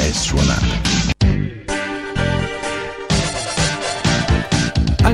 è suonata.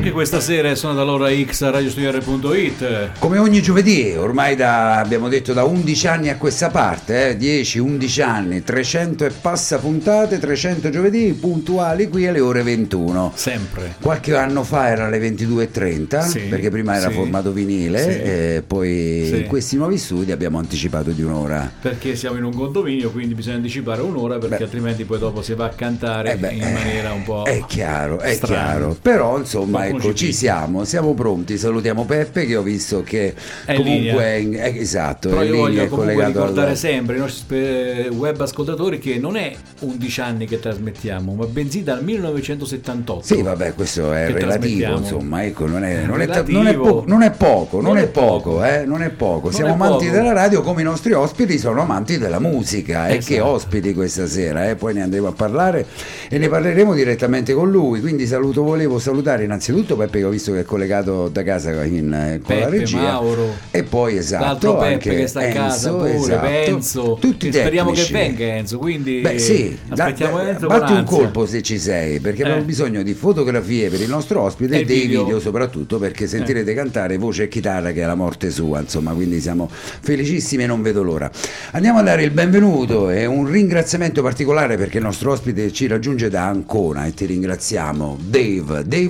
Anche questa sera sono dall'ora X a radiostudiare.it. Come ogni giovedì, ormai da, abbiamo detto da 11 anni a questa parte, eh, 10-11 anni, 300 e passa puntate, 300 giovedì puntuali qui alle ore 21. Sempre. Qualche anno fa era alle 22.30, Sì, perché prima era sì, formato vinile, sì. e poi in questi nuovi studi abbiamo anticipato di un'ora. Perché siamo in un condominio, quindi bisogna anticipare un'ora perché Beh. altrimenti poi dopo si va a cantare Eh beh, in eh, maniera un po'. È chiaro, è strana. chiaro. Però insomma, Qualcuno ecco, ci ci picchia. siamo, siamo pronti. Salutiamo Peppe che ho visto che È comunque linea. è è- esatto, Però è io voglio comunque collegato ricordare al- sempre ai nostri spe- web ascoltatori che non è 11 anni che trasmettiamo, ma bensì dal 1978. Sì, vabbè, questo è relativo, insomma, ecco, non è, non è non è po- non è poco, non, Non è, poco, poco. eh, non è poco. Siamo amanti poco. della radio come i nostri ospiti sono amanti della musica e Esatto. che ospiti questa sera, eh, poi ne andremo a parlare e ne parleremo direttamente con lui, quindi saluto, volevo salutare innanzitutto Peppe che ho visto che è collegato da casa in, eh, con la Peppe, regia Mauro. e poi esatto, L'altro Peppe anche che sta a casa pure, esatto, Enzo. tutti speriamo che venga Enzo, quindi Beh sì, aspettiamo da- Enzo batti un colpo se ci sei, perché Eh. abbiamo bisogno di fotografie per il nostro ospite E dei video. video. soprattutto perché sentirete cantare voce e chitarra che è la morte sua, insomma, quindi siamo felicissimi e non vedo l'ora. Andiamo a dare il benvenuto e un ringraziamento particolare perché il nostro ospite ci raggiunge da Ancona e ti ringraziamo, Dave, Dave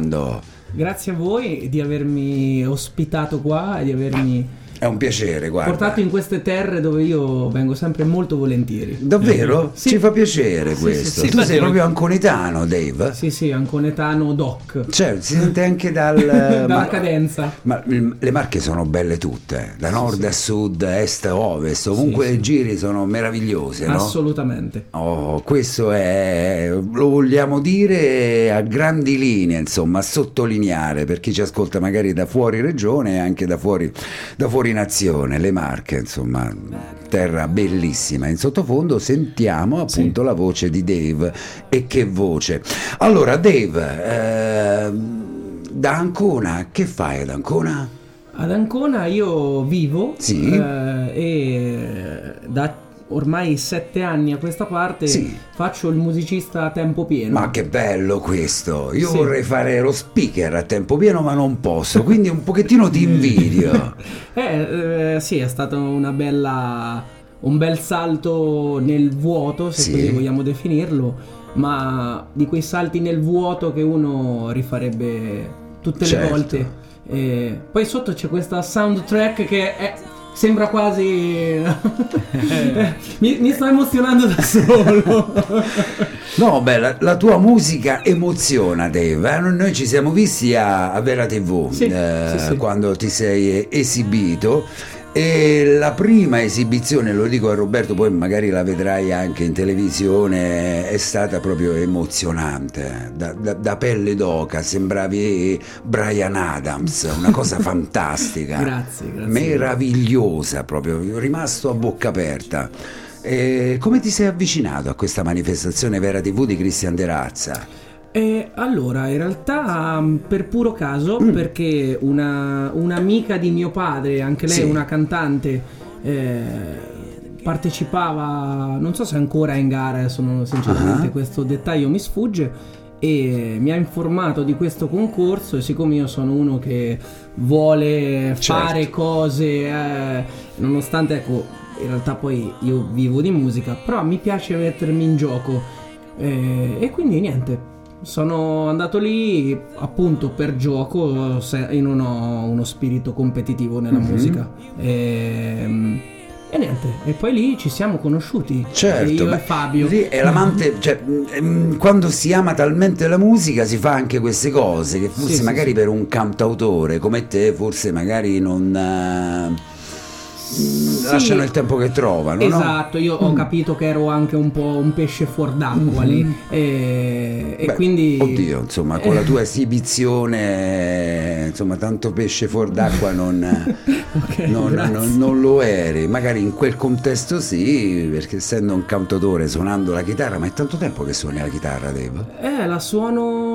Orlando. Grazie a voi di avermi ospitato qua e di avermi È un piacere, guarda. portato in queste terre dove io vengo sempre molto volentieri. Davvero? Sì. Ci fa piacere Sì, questo. sì. Tu sei proprio anconetano, Dave? Sì, sì, anconetano doc. Cioè, si sente anche dal... Dalla ma- cadenza. Ma le Marche sono belle tutte, da nord a sud, est a ovest, ovunque sì. giri sono meravigliose, no? Assolutamente. Oh, questo è, lo vogliamo dire a grandi linee, insomma, a sottolineare per chi ci ascolta magari da fuori regione e anche da fuori, da fuori nazione, le Marche, insomma, terra bellissima. In sottofondo sentiamo appunto la voce di Dave e che voce. Allora, Dave, ehm, da Ancona, che fai ad Ancona? Ad Ancona io vivo Sì. eh, e da ormai sette anni a questa parte Sì. faccio il musicista a tempo pieno. Ma che bello questo! Io Sì. vorrei fare lo speaker a tempo pieno, ma non posso, quindi un pochettino ti invidio. Eh, eh, sì, è stato una bella, un bel salto nel vuoto, se Sì. così vogliamo definirlo, ma di quei salti nel vuoto che uno rifarebbe tutte Certo. le volte. Eh, poi sotto c'è questa soundtrack che è- sembra quasi... mi, mi sto emozionando da solo. No, beh, la, la tua musica emoziona, Dave. eh? Noi ci siamo visti a, a Vera TV Sì, eh, sì, sì. quando ti sei esibito. E la prima esibizione, lo dico a Roberto, poi magari la vedrai anche in televisione, è stata proprio emozionante. Da, da- da pelle d'oca, sembravi Brian Adams, una cosa fantastica. Grazie, grazie. Meravigliosa proprio, rimasto a bocca aperta. E come ti sei avvicinato a questa manifestazione Vera TV di Cristian De Razza? Eh, allora, in realtà mm, per puro caso, Mm. perché una, un'amica di mio padre, anche lei Sì. una cantante, eh, partecipava, non so se ancora è in gara, non- sinceramente Ah. questo dettaglio mi sfugge, e mi ha informato di questo concorso e siccome io sono uno che vuole Certo. fare cose, eh, nonostante ecco, in realtà poi io vivo di musica, però mi piace mettermi in gioco. Eh, e quindi niente, sono andato lì appunto per gioco, non ho uno spirito competitivo nella Mhm. musica. E, e niente, e poi lì ci siamo conosciuti. Certo, io beh, e Fabio. lì è l'amante, cioè, mm, quando si ama talmente la musica si fa anche queste cose che forse Sì, sì, magari sì. per un cantautore come te forse magari non... mm, lasciano il tempo che trovano, no? Esatto, io ho capito che ero anche un po' un pesce fuor d'acqua lì. E, e Beh, quindi. Oddio, insomma, con la tua esibizione, insomma, tanto pesce fuor d'acqua non, Ok, non- non- non lo eri. Magari in quel contesto sì, perché essendo un cantautore suonando la chitarra, ma è tanto tempo che suoni la chitarra, Dave? Eh, la suono.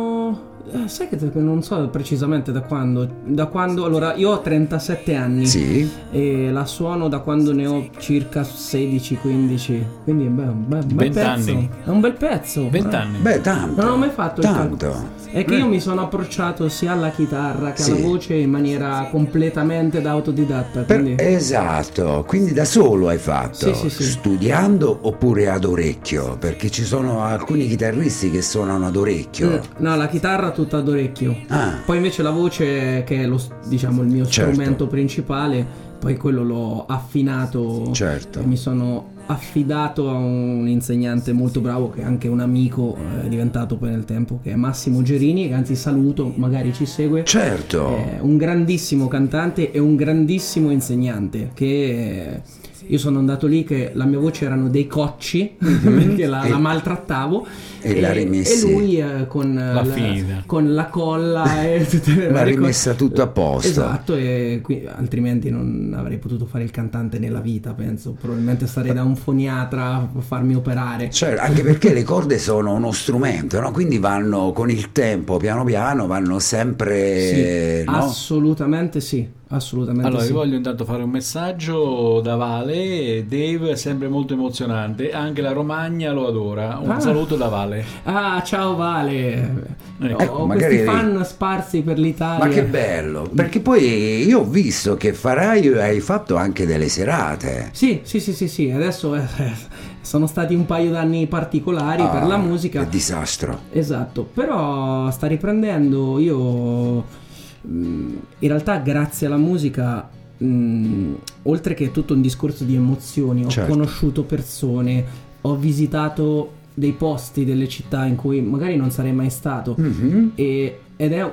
Eh, sai che non so precisamente da quando. Da quando. Allora, io ho 37 anni. Sì. E la suono da quando ne ho circa 16-15. Quindi beh, un bel, bel 20 pezzo. anni. È un bel pezzo. 20 eh. anni. Beh, tanto. Non ho mai fatto il tanto. calcolo. È che io mi sono approcciato sia alla chitarra che Sì. alla voce in maniera completamente da autodidatta. Per- Quindi... esatto, quindi da solo hai fatto, Sì, sì, sì. studiando oppure ad orecchio, perché ci sono alcuni chitarristi che suonano ad orecchio. Mm, No, la chitarra tutta ad orecchio. Ah, Poi invece la voce, che è lo, diciamo, il mio Certo. strumento principale, poi quello l'ho affinato Certo. mi sono affidato a un insegnante molto bravo che è anche un amico eh, è diventato poi nel tempo, che è Massimo Gerini, che anzi saluto, magari ci segue. certo. È un grandissimo cantante e un grandissimo insegnante che io sono andato lì che la mia voce erano dei cocci perché la, E- la maltratavo e rimessi. e lui eh, con, la, finita. con la colla e tutte le L'ha rimessa cose. tutto a posto. esatto e qui- altrimenti non avrei potuto fare il cantante nella vita penso probabilmente starei da un foniatra a farmi operare Cioè, anche perché le corde sono uno strumento, no? quindi vanno con il tempo, piano piano, vanno sempre... Sì, no? assolutamente sì assolutamente Allora, sì. vi voglio intanto fare un messaggio da Vale. Dave è sempre molto emozionante. Anche la Romagna lo adora. Un Ah. saluto da Vale. Ah, ciao Vale. Ecco, ho ho magari questi fan sparsi per l'Italia. Ma che bello, perché poi io ho visto che farai, hai fatto anche delle serate. Sì, sì, sì, sì, sì. Adesso eh, sono stati un paio d'anni particolari per Ah, la musica. Che disastro. Esatto, però sta riprendendo. Io in realtà grazie alla musica, mh, oltre che tutto un discorso di emozioni, ho Certo. conosciuto persone, ho visitato dei posti, delle città in cui magari non sarei mai stato. Mhm. E- ed è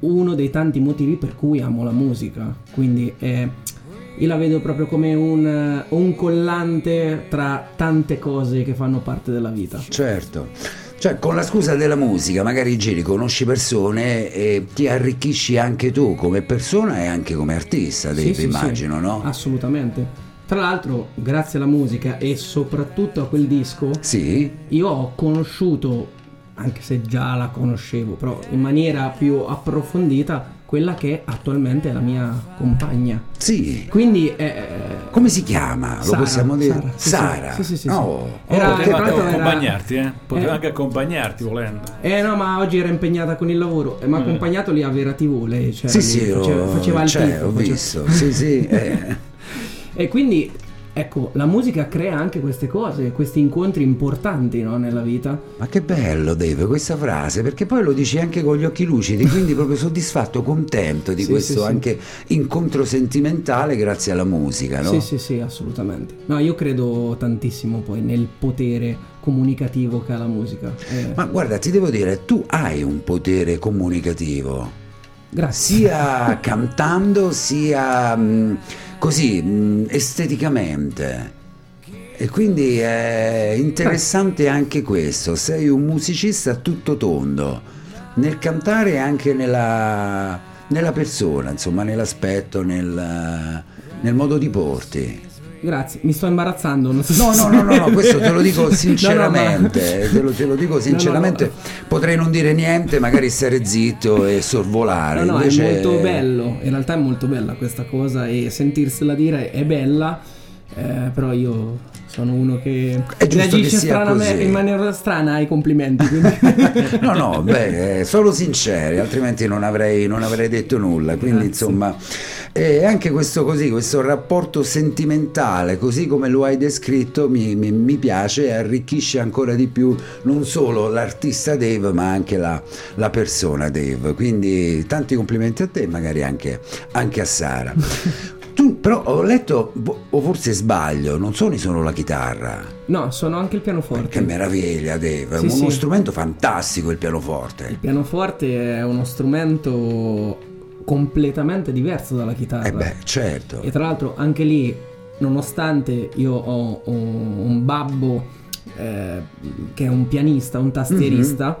uno dei tanti motivi per cui amo la musica. Quindi è- io la vedo proprio come un, un collante tra tante cose che fanno parte della vita. Certo. Cioè, con la scusa della musica, magari giri, conosci persone e ti arricchisci anche tu come persona e anche come artista, Sì, sì, sì. immagino, no? Assolutamente. Tra l'altro, grazie alla musica e soprattutto a quel disco, Sì? io ho conosciuto, anche se già la conoscevo, però in maniera più approfondita, quella che attualmente è la mia compagna. Sì. Quindi è... Come si chiama? Lo Sara, possiamo dire? Sara, sì. Sara. Sì, sì, sì, Oh. sì. Era- Oh, Poteva anche era- accompagnarti, eh? Poteva Eh. anche accompagnarti volendo. Eh no, ma oggi era impegnata con il lavoro e mi ha accompagnato lì a Vera TV, lei cioè, Sì, sì, faceva, ho, faceva il cioè, tifo, ho faceva- visto. Sì, sì. eh. E quindi, ecco, la musica crea anche queste cose, questi incontri importanti no, nella vita. Ma che bello, Dave, questa frase, perché poi lo dici anche con gli occhi lucidi, quindi proprio soddisfatto, contento di Sì, questo sì, sì. anche incontro sentimentale grazie alla musica, no? Sì, sì, sì, assolutamente. No, io credo tantissimo poi nel potere comunicativo che ha la musica. Eh, Ma guarda, ti devo dire, tu hai un potere comunicativo, grazie. sia cantando sia mh, così mh, esteticamente. E quindi è interessante anche questo, sei un musicista tutto tondo, nel cantare e anche nella, nella persona, insomma nell'aspetto, nel, nel modo di porti. Grazie, mi sto imbarazzando. Non so No, se- no, no, no, no, questo te lo dico No, no, sinceramente, te, lo, te lo dico sinceramente, no. potrei non dire niente, magari stare zitto e sorvolare. No, no, Invece... è molto bello. In realtà è molto bella questa cosa e sentirsela dire è bella. eh, però io sono uno che reagisce che in maniera strana ai complimenti. No, no, beh, eh, solo sinceri, altrimenti non avrei, non avrei detto nulla. Quindi, Grazie. insomma, eh, anche questo così, questo rapporto sentimentale, così come lo hai descritto, mi, mi- mi piace e arricchisce ancora di più non solo l'artista Dave, ma anche la, la persona Dave. Quindi tanti complimenti a te e magari anche, anche a Sara. Tu però ho letto, o forse sbaglio, non suoni solo la chitarra. no, sono anche il pianoforte. Che meraviglia, Dave! È Sì, uno sì. strumento fantastico il pianoforte. Il pianoforte è uno strumento completamente diverso dalla chitarra. Eh beh, certo. E tra l'altro anche lì nonostante io ho, ho un babbo eh, che è un pianista, un tastierista,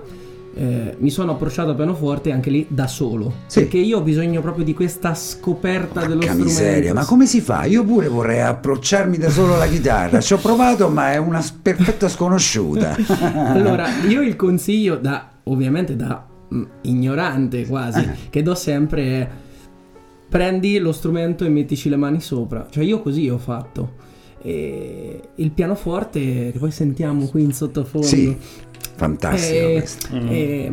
eh, mi sono approcciato al pianoforte anche lì da solo. Sì. Perché io ho bisogno proprio di questa scoperta dello Porca strumento. miseria, ma come si fa? Io pure vorrei approcciarmi da solo alla chitarra. Ci ho provato, ma è una perfetta sconosciuta. allora, io il consiglio da ovviamente da mm, ignorante quasi Eh. che do sempre è prendi lo strumento e mettici le mani sopra. Cioè io così ho fatto. E il pianoforte che poi sentiamo qui in sottofondo. Sì, fantastico E- questo. e,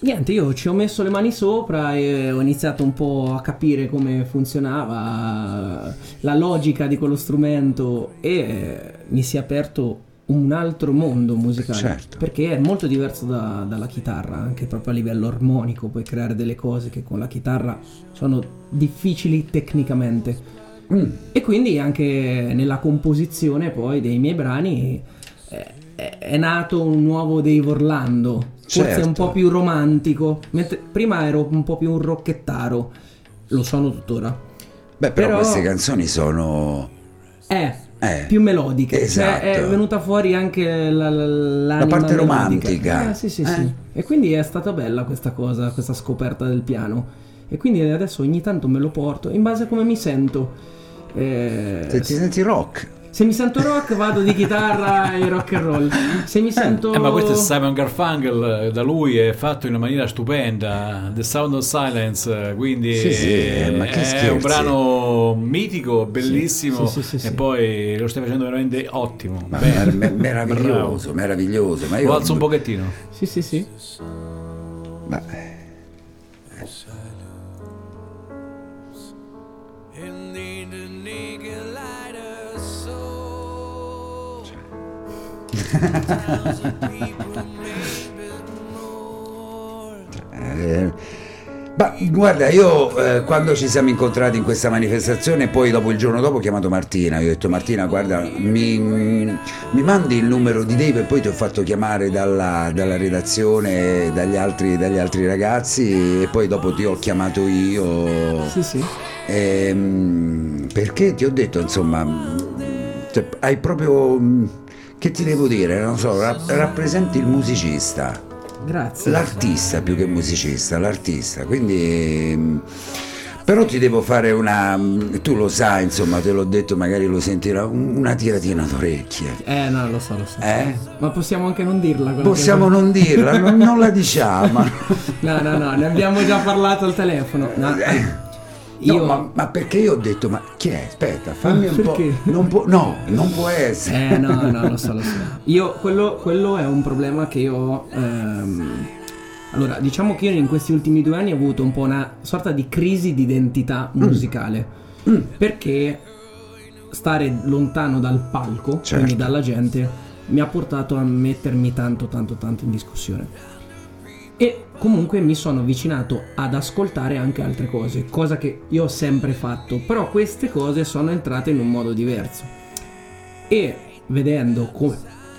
niente, io ci ho messo le mani sopra e ho iniziato un po' a capire come funzionava la logica di quello strumento e mi si è aperto un altro mondo musicale Certo. perché è molto diverso da- dalla chitarra anche proprio a livello armonico puoi creare delle cose che con la chitarra sono difficili tecnicamente Mm, e quindi anche nella composizione poi dei miei brani eh, è, nato un nuovo Dave Orlando, forse Certo. un po' più romantico, mentre prima ero un po' più un rocchettaro, lo sono tuttora. Beh, però, Però- queste canzoni sono. È Eh, più melodiche, esatto. cioè è venuta fuori anche la, la- parte romantica. Eh, sì, sì, Eh. sì. E quindi è stata bella questa cosa, questa scoperta del piano. E quindi adesso ogni tanto me lo porto in base a come mi sento. Eh, Se ti senti rock. Se mi sento rock vado di chitarra e rock and roll. Se mi sento... Eh, ma questo è Simon Garfunkel, eh, da lui è fatto in una maniera stupenda, The Sound of Silence, eh, quindi Sì, sì, eh, ma che è scherzi. un brano mitico, bellissimo sì, sì, sì, e sì. poi lo stai facendo veramente ottimo. Ma Bene. mer- mer- meraviglioso, meraviglioso. Ma io Lo alzo un pochettino. Sì, sì, sì. Ma- Eh, ma guarda, io eh, quando ci siamo incontrati in questa manifestazione, poi dopo il giorno dopo ho chiamato Martina, io ho detto Martina guarda mi, mi mandi il numero di Dave e poi ti ho fatto chiamare dalla, dalla redazione, dagli altri, dagli altri ragazzi e poi dopo ti ho chiamato io. Sì, sì. Ehm, perché ti ho detto, insomma, cioè, hai proprio. Che ti devo dire? Non so, ra- rappresenti il musicista. Grazie. L'artista più che musicista, l'artista. Quindi. mh, Però ti devo fare una. mh, Tu lo sai, insomma, te l'ho detto, magari lo sentirà. un- Una tiratina d'orecchie. Eh, no, lo so, lo so. Eh? Ma possiamo anche non dirla. Possiamo che- non dirla, non, non la diciamo. No, no, no, ne abbiamo già parlato al telefono. No, Io... No, ma, ma perché io ho detto, ma chi è? Aspetta, fammi un Perché? po'. Non può, no, non può essere. Eh, no, no, lo so, lo so. Io, quello, quello è un problema che io ho. ehm, Allora, diciamo che io in questi ultimi due anni ho avuto un po' una sorta di crisi di identità Mm. musicale. Perché stare lontano dal palco, Certo. quindi dalla gente, mi ha portato a mettermi tanto, tanto, tanto in discussione. E comunque mi sono avvicinato ad ascoltare anche altre cose, cosa che io ho sempre fatto, però queste cose sono entrate in un modo diverso. E vedendo come,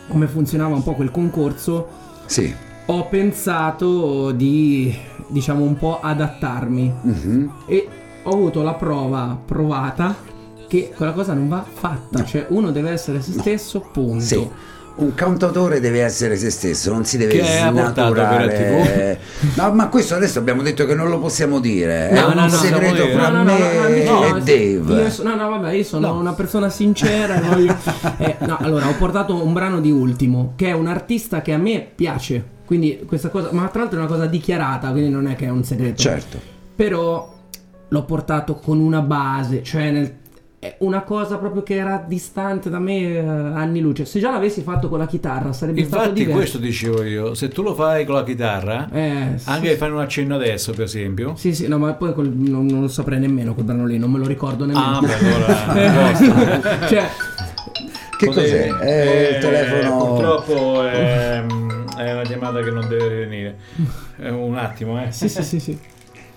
come funzionava un po' quel concorso, Sì. ho pensato di, diciamo, un po' adattarmi. Mhm. E ho avuto la prova provata che quella cosa non va fatta, cioè uno deve essere se stesso, punto. Sì. Un cantautore deve essere se stesso, non si deve Che snaturare. No, ma questo adesso abbiamo detto che non lo possiamo dire. È No, un no, segreto no, fra No, no, no, me e Dave. so- no, no, vabbè, io sono una persona sincera. voglio- eh, allora, ho portato un brano di Ultimo, che è un artista che a me piace. Quindi questa cosa, ma tra l'altro è una cosa dichiarata, quindi non è che è un segreto. Certo. Però l'ho portato con una base, cioè nel- una cosa proprio che era distante da me eh, anni luce. Se già l'avessi fatto con la chitarra sarebbe stato Infatti diverso. questo dicevo io, se tu lo fai con la chitarra, Eh, sì, anche fai un accenno adesso per esempio, Sì, sì, no, ma poi col- non, non lo saprei nemmeno quel brano lì, non me lo ricordo nemmeno. ah beh allora Eh, cioè, Che cos'è? È il Eh, telefono. Purtroppo è, è una chiamata che non deve venire. Un attimo, eh. sì, sì, sì, sì.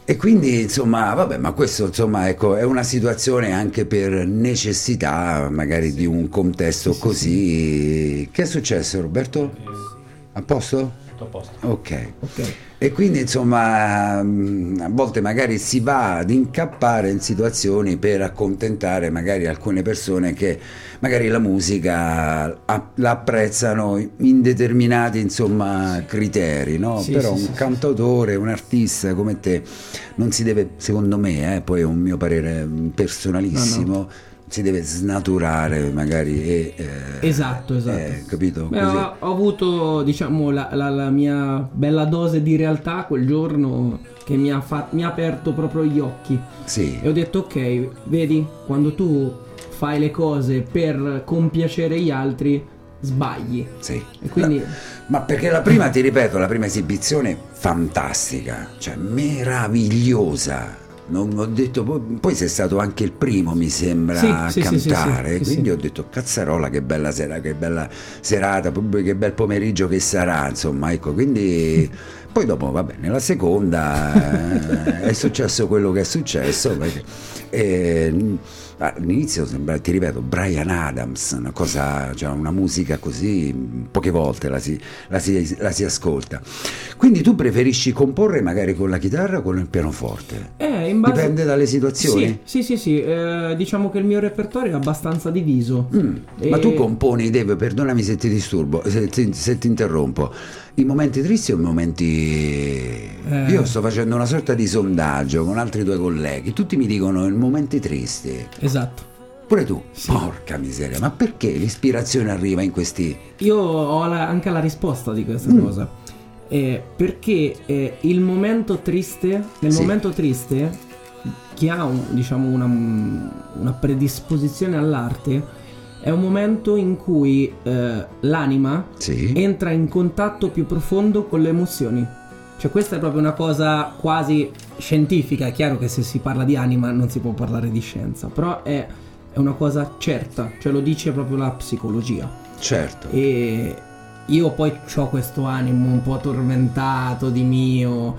E quindi insomma, vabbè, ma questo insomma ecco, è una situazione anche per necessità magari di un contesto così. Che è successo Roberto? A posto? Tutto a posto. Ok. Ok. E quindi insomma a volte magari si va ad incappare in situazioni per accontentare magari alcune persone che magari la musica la apprezzano in determinati insomma criteri, no? Sì, Però sì, un sì, cantautore, un artista come te non si deve, secondo me, eh, poi è un mio parere personalissimo, si deve snaturare magari e... eh, Esatto, esatto. eh, capito? Beh, ho, ho avuto, diciamo, la, la- la mia bella dose di realtà quel giorno che mi ha, fa- mi ha aperto proprio gli occhi. Sì. E ho detto, ok, vedi, quando tu fai le cose per compiacere gli altri, sbagli. Sì. E quindi... Ma perché la prima, ti ripeto, la prima esibizione fantastica, cioè meravigliosa. Non ho detto, poi, sei stato anche il primo, mi sembra, Sì, a sì, cantare. sì, quindi ho detto, cazzarola, che bella sera, che bella serata, che bel pomeriggio che sarà, insomma, ecco, quindi. Poi dopo, vabbè, nella seconda eh, è successo quello che è successo. perché, eh, all'inizio sembra, ti ripeto, Brian Adams, una cosa, cioè una musica così, poche volte la si, la si- la si ascolta. Quindi tu preferisci comporre magari con la chitarra o con il pianoforte? Eh, base... Dipende dalle situazioni? Sì, sì, sì, sì, eh, diciamo che il mio repertorio è abbastanza diviso. Mm, Ma E- tu componi, Dave, perdonami se ti disturbo, se ti, se ti interrompo, i momenti tristi o i momenti... Eh. Io sto facendo una sorta di sondaggio con altri tuoi colleghi, tutti mi dicono i momenti tristi. Esatto. Pure tu, porca miseria, ma perché l'ispirazione arriva in questi... Io ho la- anche la risposta di questa Mm. cosa. Eh, perché eh, il momento triste, nel Sì. momento triste, chi ha un- diciamo una, una predisposizione all'arte, è un momento in cui eh, l'anima Sì? entra in contatto più profondo con le emozioni. Cioè questa è proprio una cosa quasi scientifica, è chiaro che se si parla di anima non si può parlare di scienza, però è, è una cosa certa, cioè lo dice proprio la psicologia. Certo. E io poi ho questo animo un po' tormentato di mio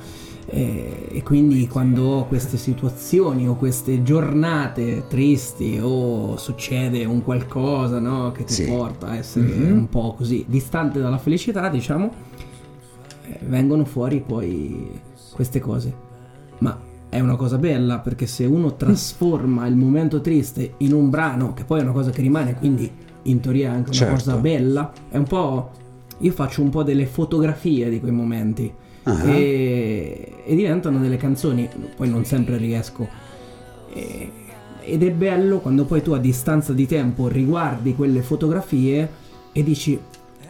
e, e quindi quando ho queste situazioni o queste giornate tristi o succede un qualcosa no, che ti Sì. porta a essere Mhm. un po' così distante dalla felicità diciamo eh, vengono fuori poi queste cose ma è una cosa bella perché se uno trasforma il momento triste in un brano che poi è una cosa che rimane quindi in teoria è anche una Certo. cosa bella è un po' io faccio un po' delle fotografie di quei momenti Ah. e, e diventano delle canzoni poi non sempre riesco E- ed è bello quando poi tu a distanza di tempo riguardi quelle fotografie e dici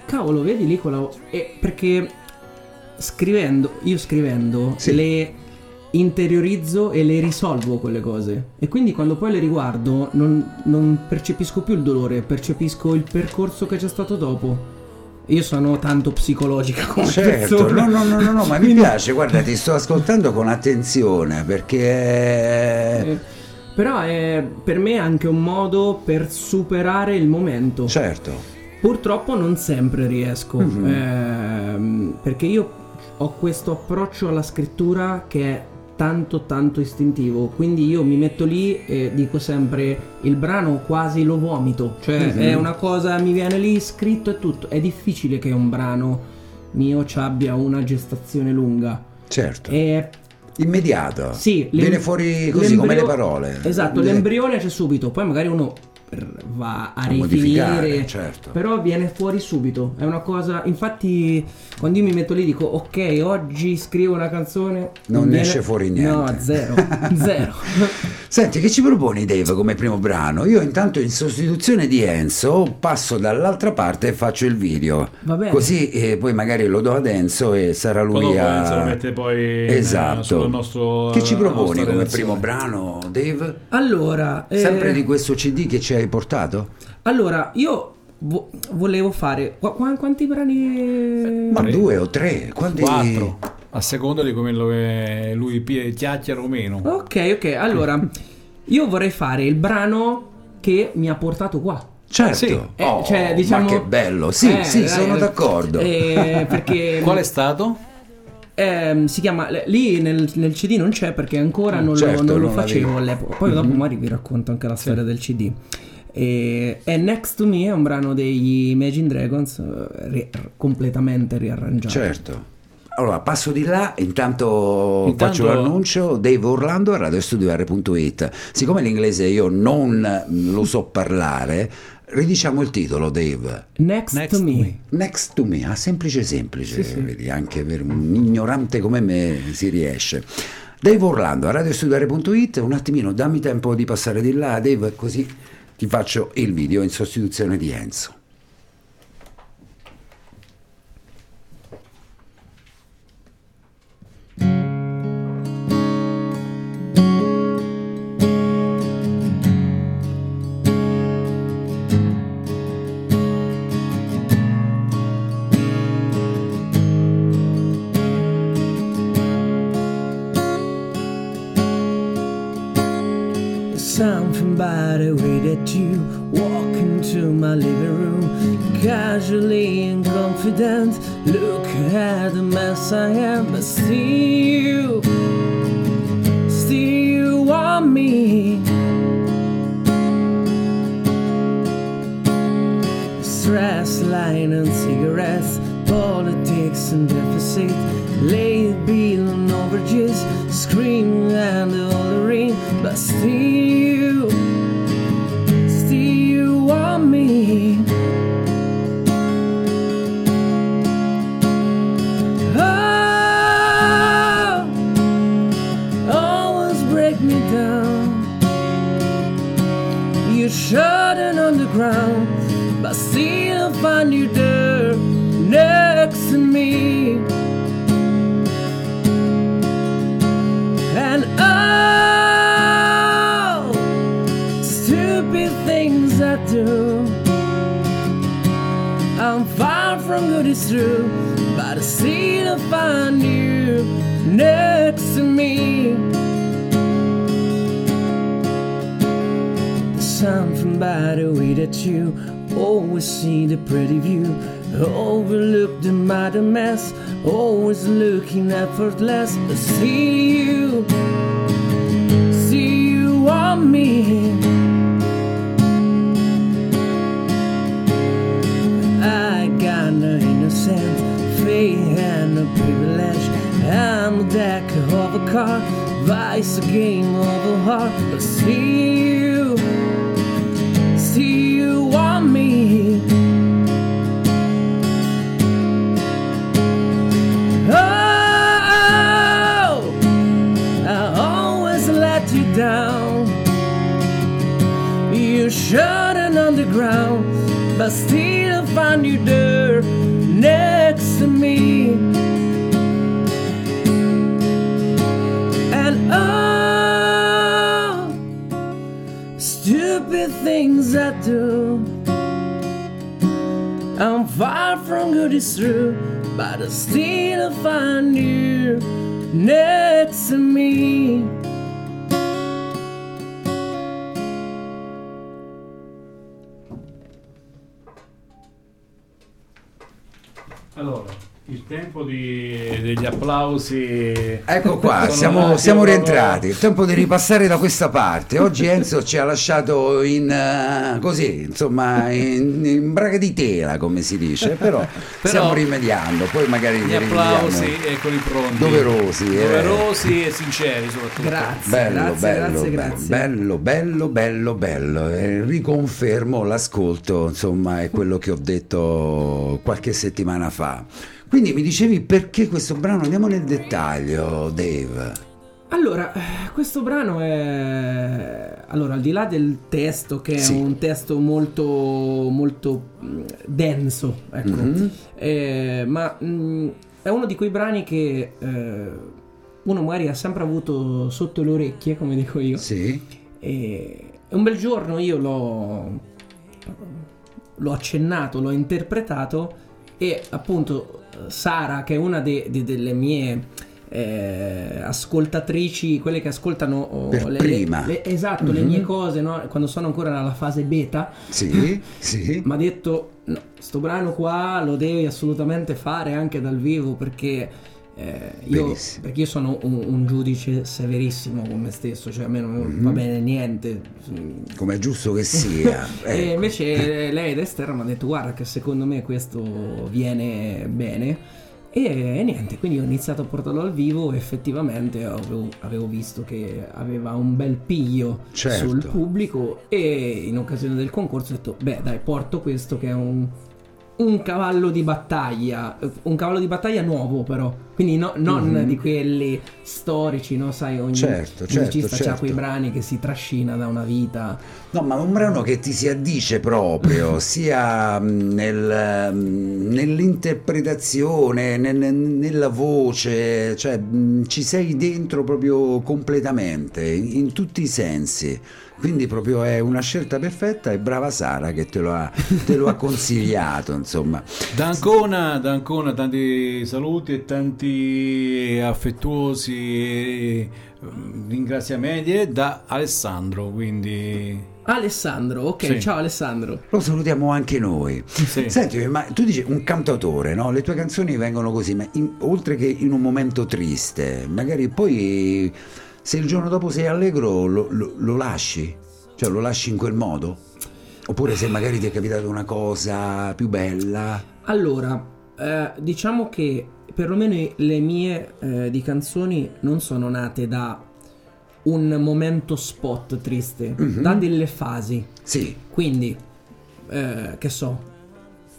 cavolo vedi lì quella e perché scrivendo io scrivendo Sì. le interiorizzo e le risolvo quelle cose e quindi quando poi le riguardo non, non percepisco più il dolore percepisco il percorso che c'è stato dopo io sono tanto psicologica come Certo, persona. no, no, no, no, no, ma mi piace, guarda, ti sto ascoltando con attenzione perché... Eh, però è per me anche un modo per superare il momento. Certo, Purtroppo non sempre riesco, Mhm. ehm, perché io ho questo approccio alla scrittura che è tanto tanto istintivo, quindi io mi metto lì e dico sempre il brano quasi lo vomito, cioè Mhm. è una cosa, mi viene lì scritto e tutto, è difficile che un brano mio ci abbia una gestazione lunga. certo. E Immediato. sì, Viene fuori così come le parole. Esatto, Le- l'embrione c'è subito, poi magari uno va a, A rifinire, certo. però viene fuori subito. È una cosa, infatti, quando io mi metto lì dico ok, oggi scrivo una canzone, Non viene- esce fuori niente. No, zero, zero. Senti, che ci proponi Dave come primo brano? Io intanto in sostituzione di Enzo passo dall'altra parte e faccio il video. Va bene. Così eh, poi magari lo do ad Enzo e sarà lui a... Enzo lo mette poi Esatto. sul nostro- che ci proponi nostra come primo brano, Dave? Allora, eh, Sempre di questo CD che ci hai portato? allora io vo- volevo fare qua- quanti brani Ma Tre. due o tre? Quanti... Quattro, a seconda di quello che lui pi- chiacchiera o meno. Ok, ok, allora io vorrei fare il brano che mi ha portato qua. Certo. Sì. Eh, Oh, cioè, diciamo- Ma che bello. Sì, Eh, sì, dai, sono eh, d'accordo. eh, perché Qual è stato? ehm, si chiama lì nel, nel CD non c'è perché ancora non, Certo, lo, non lo non facevo all'epoca. Poi dopo magari vi racconto anche la storia del CD. E, e Next to Me è un brano degli Imagine Dragons eh, ri- completamente riarrangiato. Certo. Allora, passo di là, intanto, Intanto- faccio l'annuncio, Dave Orlando a radiostudio.it. Siccome l'inglese io non lo so parlare, ridiciamo il titolo, Dave. Next, Next to Me. Me. Next to me, ah, semplice semplice, Sì, sì. vedi, anche per un ignorante come me si riesce. Dave Orlando a radiostudiare.it, un attimino dammi tempo di passare di là, Dave, così ti faccio il video in sostituzione di Enzo. By the way that you walk into my living room, casually and confident. Look at the mess I am, but still, still you want me. Stress, line and cigarettes, politics and deficit, late bill and overages, screaming and hollering, but still, still I do. I'm far from good, it's true, but I still find you next to me. Something by the way that you always see the pretty view, overlook the and mess, always looking effortless. But see you, see you on me. And no privilege. I'm a deck of a car, vice a game of a heart. But still, still you want me. Oh, I always let you down. You shouldn't on the ground, but still I find you there next stupid things I do. I'm far from good, it's true, but I still find you next to me. Tempo di- degli applausi. Ecco qua, siamo, siamo rientrati. Il tempo di ripassare da questa parte. Oggi Enzo ci ha lasciato in eh, così, insomma, in, in braga di tela, come si dice. Però, stiamo rimediando. Poi magari Gli li applausi, rinvidiamo. eccoli pronti. Doverosi, eh. Doverosi e sinceri soprattutto. Grazie, Bello, grazie, bello, grazie, bello, grazie. bello, bello, bello, bello. E riconfermo l'ascolto, insomma, è quello che ho detto qualche settimana fa. Quindi mi dicevi perché questo brano? Andiamo nel dettaglio, Dave. Allora, eh, questo brano è... Allora, al di là del testo, che è Sì. un testo molto, molto mh, denso, ecco, Mhm. eh, ma mh, è uno di quei brani che eh, uno magari ha sempre avuto sotto le orecchie, come dico io, Sì. e un bel giorno io l'ho, l'ho accennato, l'ho interpretato e appunto Sara, che è una de- de- delle mie eh, ascoltatrici, quelle che ascoltano oh, le, prima. le- esatto, le Mhm. mie cose, no? quando sono ancora nella fase beta, Sì, sì. mi ha detto no, sto brano qua lo devi assolutamente fare anche dal vivo perché Eh, io, perché io sono un, un giudice severissimo con me stesso, cioè a me non Mhm. va bene niente. Come è giusto che sia. E ecco. invece lei ed Esther mi ha detto guarda che secondo me questo viene bene e, e niente, quindi ho iniziato a portarlo al vivo e effettivamente avevo, avevo visto che aveva un bel piglio Certo. sul pubblico e in occasione del concorso ho detto beh dai porto questo che è un, un cavallo di battaglia, un cavallo di battaglia nuovo però, quindi no- non di quelli storici, no? Sai, ogni. Certo, certo, musicista ha certo. quei brani che si trascina da una vita. No, ma un brano che ti si addice proprio, sia mh, nel, mh, nell'interpretazione, nel- nel- nella voce, cioè mh, ci sei dentro proprio completamente, in, in tutti i sensi. Quindi proprio è una scelta perfetta e brava Sara che te lo ha, te lo ha consigliato, insomma. Da Ancona, da Ancona tanti saluti e tanti affettuosi eh, ringraziamenti e da Alessandro, quindi Alessandro, ok, Sì. ciao Alessandro. Lo salutiamo anche noi. Sì. Senti, ma tu dici un cantautore, no? Le tue canzoni vengono così, ma in- oltre che in un momento triste, magari poi se il giorno dopo sei allegro lo, lo- lo lasci? Cioè lo lasci in quel modo? Oppure se magari ti è capitata una cosa più bella? Allora, eh, diciamo che perlomeno le mie eh, di canzoni non sono nate da un momento spot triste, Mhm. da delle fasi. Sì, Quindi, eh, che so,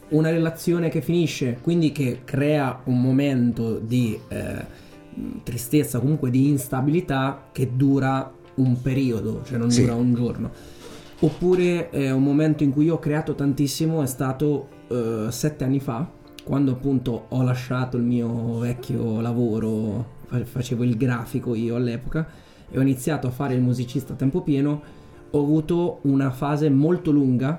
una relazione che finisce, quindi che crea un momento di eh, tristezza, comunque di instabilità che dura un periodo, cioè non Sì. dura un giorno. Oppure eh, un momento in cui io ho creato tantissimo è stato eh, sette anni fa, quando appunto ho lasciato il mio vecchio lavoro, fa- facevo il grafico io all'epoca e ho iniziato a fare il musicista a tempo pieno, ho avuto una fase molto lunga,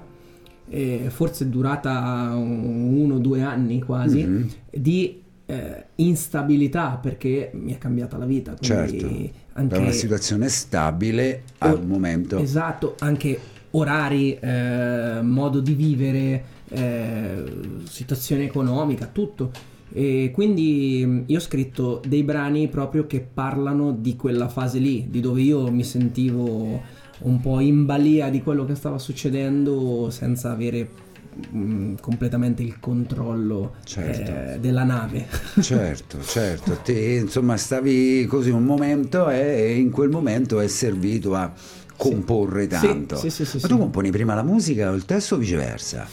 eh, forse durata un- uno o due anni quasi, Mhm. di eh, instabilità perché mi è cambiata la vita. Quindi certo. anche una situazione stabile al momento. Esatto, anche orari, eh, modo di vivere, eh, situazione economica, tutto. E quindi io ho scritto dei brani proprio che parlano di quella fase lì, di dove io mi sentivo un po' in balia di quello che stava succedendo senza avere mh, completamente il controllo Certo. eh, della nave. Certo, certo, te insomma stavi così un momento e in quel momento è servito a comporre Sì, tanto. sì, sì, sì, Ma tu componi prima la musica o il testo o viceversa?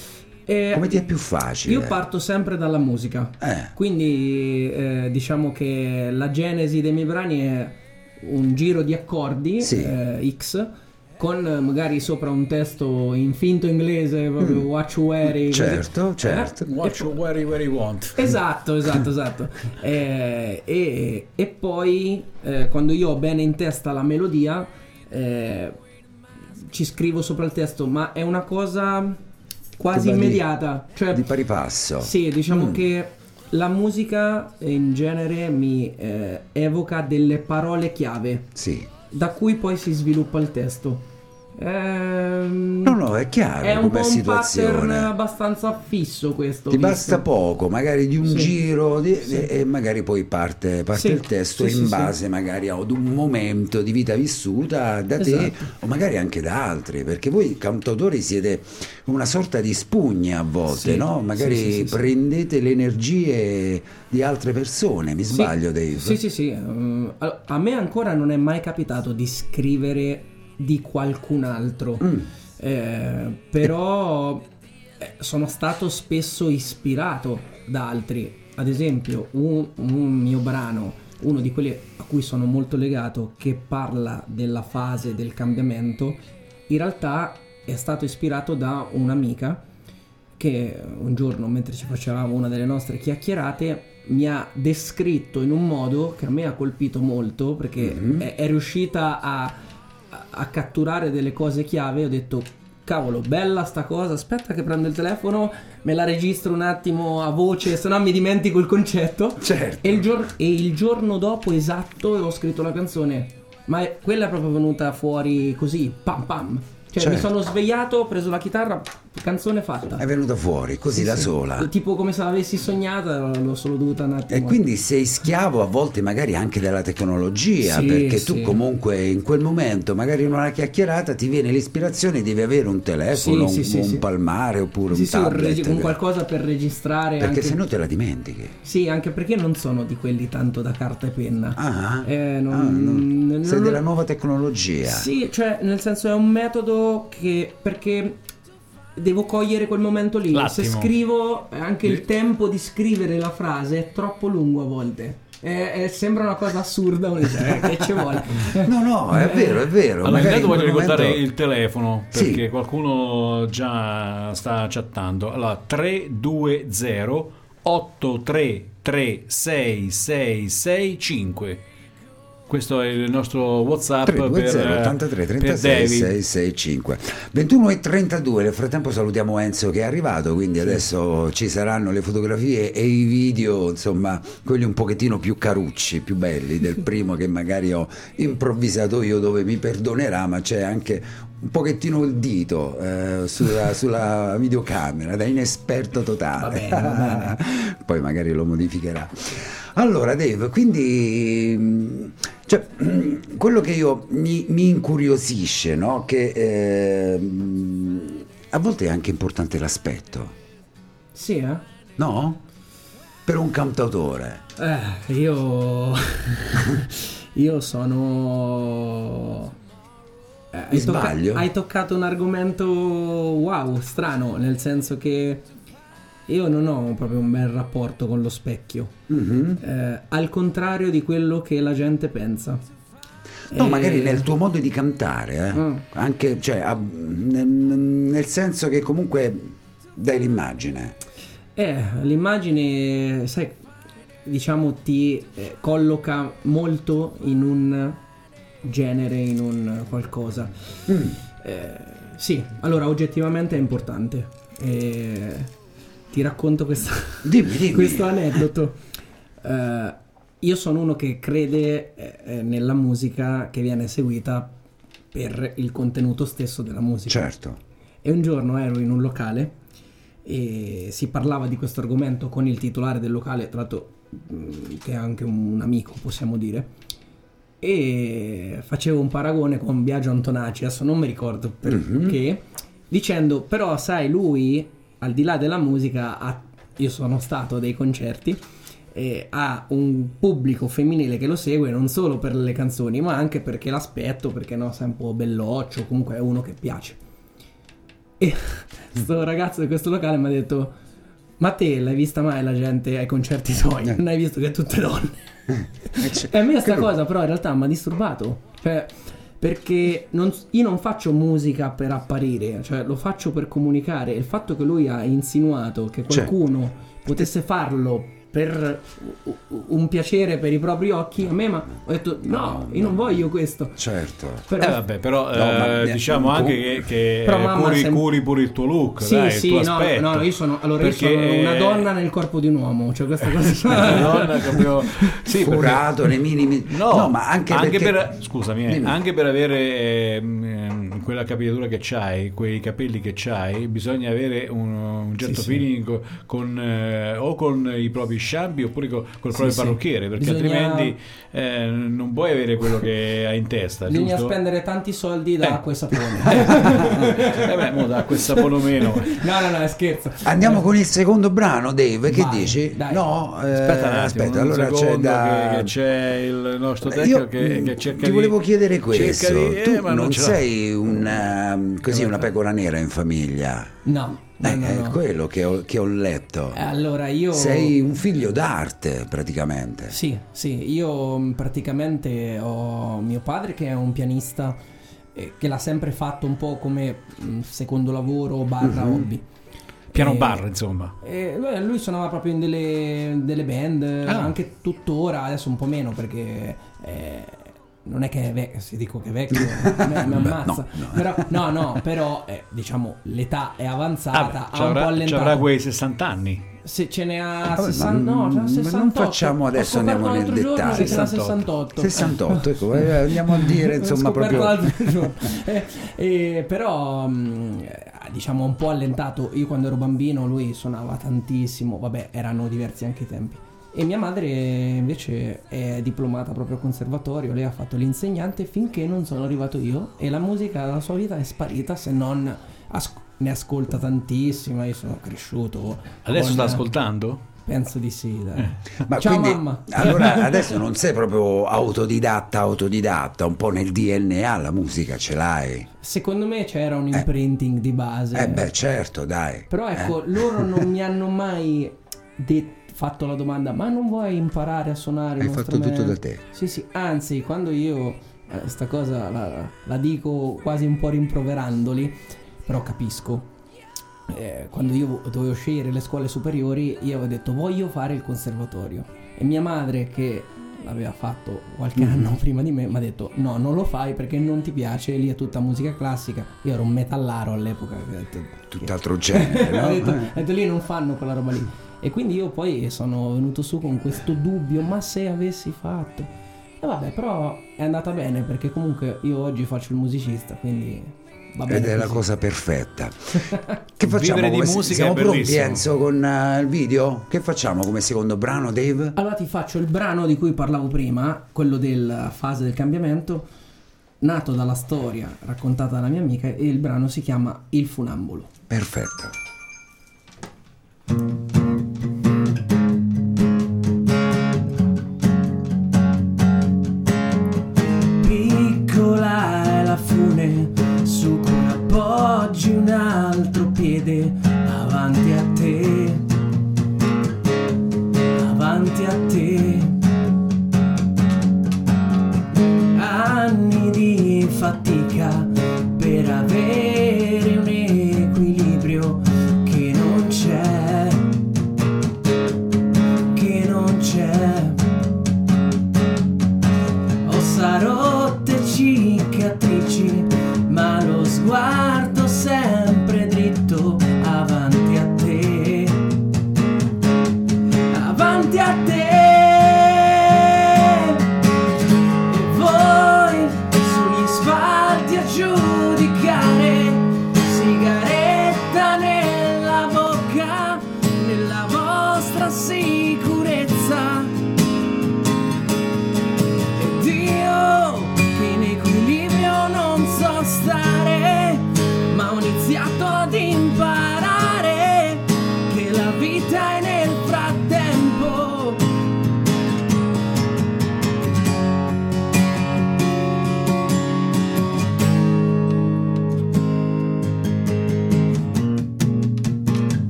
E Come ti è più facile? io parto sempre dalla musica. Eh, Quindi eh, diciamo che la genesi dei miei brani è un giro di accordi eh, X con eh, magari sopra un testo in finto inglese, proprio what you wearing. Mm. Certo, Eh? certo. What you very very want. Esatto, esatto, esatto. Eh, e, e poi eh, quando io ho bene in testa la melodia, eh, ci scrivo sopra il testo, ma è una cosa quasi immediata. Cioè, di pari passo. sì, diciamo Mm. che la musica in genere mi eh, evoca delle parole chiave, Sì. da cui poi si sviluppa il testo. Ehm, No, no, è chiaro è un po' un pattern abbastanza fisso questo. Ti visto. basta poco, magari di un Sì. giro di- Sì. e, magari poi parte, parte Sì, il testo in base magari ad un momento di vita vissuta da te Esatto. o magari anche da altri, perché voi cantautori siete una sorta di spugne a volte, no? Magari prendete le energie di altre persone, mi sbaglio Dave? Sì, sì, sì. ehm, allora, a me ancora non è mai capitato di scrivere di qualcun altro. Mm, Eh, però eh, sono stato spesso ispirato da altri. Ad esempio, un, un mio brano, uno di quelli a cui sono molto legato, che parla della fase del cambiamento, in realtà è stato ispirato da un'amica che un giorno, mentre ci facevamo una delle nostre chiacchierate, mi ha descritto in un modo che a me ha colpito molto perché Mhm. è, è riuscita a, a- catturare delle cose chiave. Ho detto, cavolo, bella sta cosa. Aspetta che prendo il telefono, me la registro un attimo a voce, se no mi dimentico il concetto. certo. E il, gior- e il giorno dopo esatto ho scritto la canzone. Ma quella è proprio venuta fuori così, pam pam. Cioè Certo. mi sono svegliato, ho preso la chitarra, canzone fatta. È venuta fuori così Sì, da sì. sola. Tipo come se l'avessi sognata, l'ho solo dovuta un attimo. E quindi sei schiavo a volte magari anche della tecnologia, Sì, perché tu comunque in quel momento, magari in una chiacchierata, ti viene l'ispirazione, devi avere un telefono, un, un palmare oppure un tablet. un qualcosa per registrare. perché anche... se no te la dimentichi. Sì, anche perché non sono di quelli tanto da carta e penna. Ah, Eh, non- ah, no. non- sei non- della nuova tecnologia. Sì, cioè, nel senso è un metodo che perché devo cogliere quel momento lì. Se L'attimo. scrivo, eh, anche il tempo di scrivere la frase è troppo lungo a volte. Eh, eh, sembra una cosa assurda, dice, eh, che ci vuole. No, no, è vero, è vero. Allora, intanto in voglio ricordare momento- il telefono Sì. perché qualcuno già sta chattando. Allora, 320 833 6665. Questo è il nostro WhatsApp 320 per, 83 per 36 David. 665 21 e 32 nel frattempo salutiamo Enzo che è arrivato quindi adesso ci saranno le fotografie e i video insomma quelli un pochettino più carucci più belli del primo che magari ho improvvisato io dove mi perdonerà ma c'è anche un pochettino il dito eh, sulla, sulla videocamera da inesperto totale Va bene, va poi magari lo modificherà allora Dave quindi mh, cioè, mh, quello che io mi, mi incuriosisce no? che eh, a volte è anche importante l'aspetto Sì, eh? no? per un cantautore Eh, io. io sono. Eh, hai, tocca- sbaglio? hai toccato un argomento wow, strano, nel senso che io non ho proprio un bel rapporto con lo specchio. Mhm. Eh, al contrario di quello che la gente pensa. No, Eh, magari nel tuo modo di cantare, eh. Mm. anche cioè, a- nel, nel senso che comunque dai l'immagine. Eh, l'immagine, sai, diciamo ti eh, colloca molto in un genere, in un qualcosa. Mm. Eh, sì, allora oggettivamente è importante. Eh, ti racconto questa- Dimmi, dimmi. questo aneddoto. Eh, io sono uno che crede eh, eh, nella musica che viene eseguita per il contenuto stesso della musica. Certo. E un giorno ero in un locale e si parlava di questo argomento con il titolare del locale, tra l'altro mh, che è anche un amico, possiamo dire. E facevo un paragone con Biagio Antonacci, adesso non mi ricordo perché, dicendo però sai lui al di là della musica ha- io sono stato a dei concerti e ha un pubblico femminile che lo segue non solo per le canzoni ma anche perché l'aspetto, perché no, sei un po' belloccio, comunque è uno che piace. E sto ragazzo di questo locale mi ha detto: Ma te l'hai vista mai la gente ai concerti suoi? Non hai visto che è tutte donne? E a me sta cosa, però, in realtà mi ha disturbato. Cioè, perché non- io non faccio musica per apparire, cioè lo faccio per comunicare. Il fatto che lui ha insinuato che Cioè. qualcuno potesse farlo per un piacere per i propri occhi, a me ma ho detto: No, No, io non no. voglio questo. Certo. Però, Eh vabbè, però No, eh, diciamo anche che, che curi, sem- curi pure il tuo look, Sì, dai, sì, il tuo no, aspetto. no, io sono, allora Perché, io sono una donna nel corpo di un uomo, cioè questa cosa. una donna proprio sì, perché- Curato nei minimi. No, ma anche, perché... per, scusami, eh, anche per avere ehm, ehm, quella capigliatura che c'hai, quei capelli che c'hai, bisogna avere un, un certo Sì, sì. feeling co- con, eh, o con i propri sciambi oppure co- col proprio sì. parrucchiere, perché Bisogna- altrimenti eh, non puoi avere quello che hai in testa, Bisogna giusto? spendere tanti soldi da Eh. acqua e sapone. eh beh, mo da questa po' meno. no, no, no, è scherzo. Andiamo con il secondo brano, Dave. Che Vai, dici? dai. No, eh, Aspetta un attimo, aspetta, un allora c'è da. che, che c'è il nostro Eh, tecnico Io che, che cerca ti di... volevo chiedere questo. di- eh, tu ma non, l'ha. sei una, così, una pecora nera in famiglia? No, no, Eh, no, È no. quello che ho, che ho letto. Eh, Allora io. Sei un figlio d'arte, praticamente. Sì, sì, io mh, praticamente ho mio padre che è un pianista eh, che l'ha sempre fatto un po' come mh, secondo lavoro barra Mhm. hobby. Piano Eh, bar, insomma. E lui, lui suonava proprio in delle, delle band, Ah. anche tuttora, adesso un po' meno perché eh, non è che è vecchio, se dico che è vecchio mi, ammazza. Però, no, no, però eh, diciamo l'età è avanzata, Ah, ha un po' allentato. c'avrà quei 60 anni. Se ce ne ha Vabbè, 60, ma- no, ce n'ha ma non 68. facciamo adesso, andiamo nel dettaglio. che ce n'ha 68. 68. 68, ecco, eh, andiamo a dire insomma proprio... Eh, eh, però mh, eh, diciamo un po' allentato io quando ero bambino lui suonava tantissimo vabbè erano diversi anche i tempi e mia madre invece è diplomata proprio al conservatorio lei ha fatto l'insegnante finché non sono arrivato io e la musica dalla sua vita è sparita se non as- ne ascolta tantissima io sono cresciuto Adesso con- sta ascoltando? penso di sì dai. Ma ciao quindi, mamma allora adesso non sei proprio autodidatta, autodidatta, un po' nel DNA la musica ce l'hai. secondo me c'era un imprinting di base Eh beh, certo, dai. Però ecco, loro non mi hanno mai det- fatto la domanda, ma non vuoi imparare a suonare Hai fatto strumento?" tutto da te. Sì, sì, anzi, quando io eh, sta cosa la, la dico quasi un po' rimproverandoli, però capisco. Eh, quando io dovevo scegliere le scuole superiori, io avevo detto voglio fare il conservatorio. E mia madre, che l'aveva fatto qualche anno prima di me, mi ha detto no, non lo fai perché non ti piace, lì è tutta musica classica. Io ero un metallaro all'epoca. detto, Tutt'altro genere, ho, detto, no? ho detto, lì non fanno quella roba lì. E quindi io poi sono venuto su con questo dubbio, ma se avessi fatto. E vabbè, però è andata bene perché comunque io oggi faccio il musicista, quindi va bene. Ed è la cosa perfetta. Che facciamo? Vivere di come- musica siamo pronti. Enzo con eh, il video? Che facciamo come secondo brano, Dave? Allora ti faccio il brano di cui parlavo prima, quello della fase del cambiamento, nato dalla storia raccontata dalla mia amica e il brano si chiama Il funambolo. Perfetto. você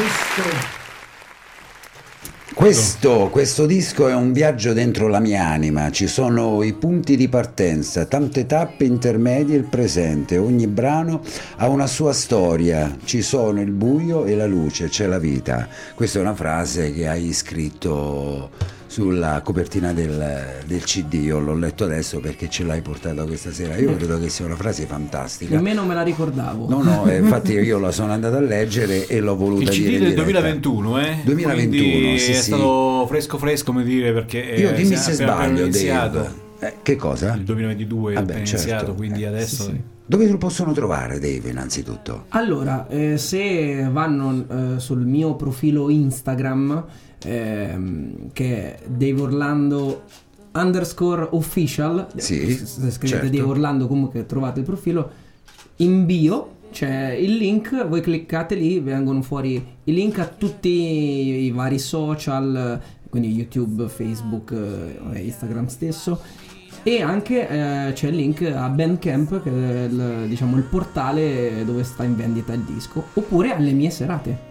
Questo... Questo, questo, disco è un viaggio dentro la mia anima, ci sono i punti di partenza, tante tappe intermedie e il presente, ogni brano ha una sua storia, ci sono il buio e la luce, c'è la vita. Questa è una frase che hai scritto sulla copertina del, del CD, io l'ho letto adesso perché ce l'hai portata questa sera, io credo che sia una frase fantastica. Nemmeno me la ricordavo. No, no, eh, infatti io la sono andata a leggere e l'ho voluta Il CD del diretta. 2021, eh? 2021, Quindi sì, è sì. stato fresco fresco, come dire, perché Io eh, dimmi si è se sbaglio. Dave. Eh, che cosa? Il 2022 è Vabbè, appena certo. iniziato, quindi Eh, adesso... sì, sì. Dove lo possono trovare, Dave, innanzitutto? Allora, eh, se vanno eh, sul mio profilo Instagram, ehm, che è Dave Orlando underscore official, Sì, se scrivete certo. Dave Orlando comunque trovate il profilo, in bio c'è il link, voi cliccate lì, vengono fuori i link a tutti i vari social, quindi YouTube, Facebook, eh, Instagram stesso. E anche eh, c'è il link a Bandcamp, che è il, diciamo, il portale dove sta in vendita il disco, oppure alle mie serate.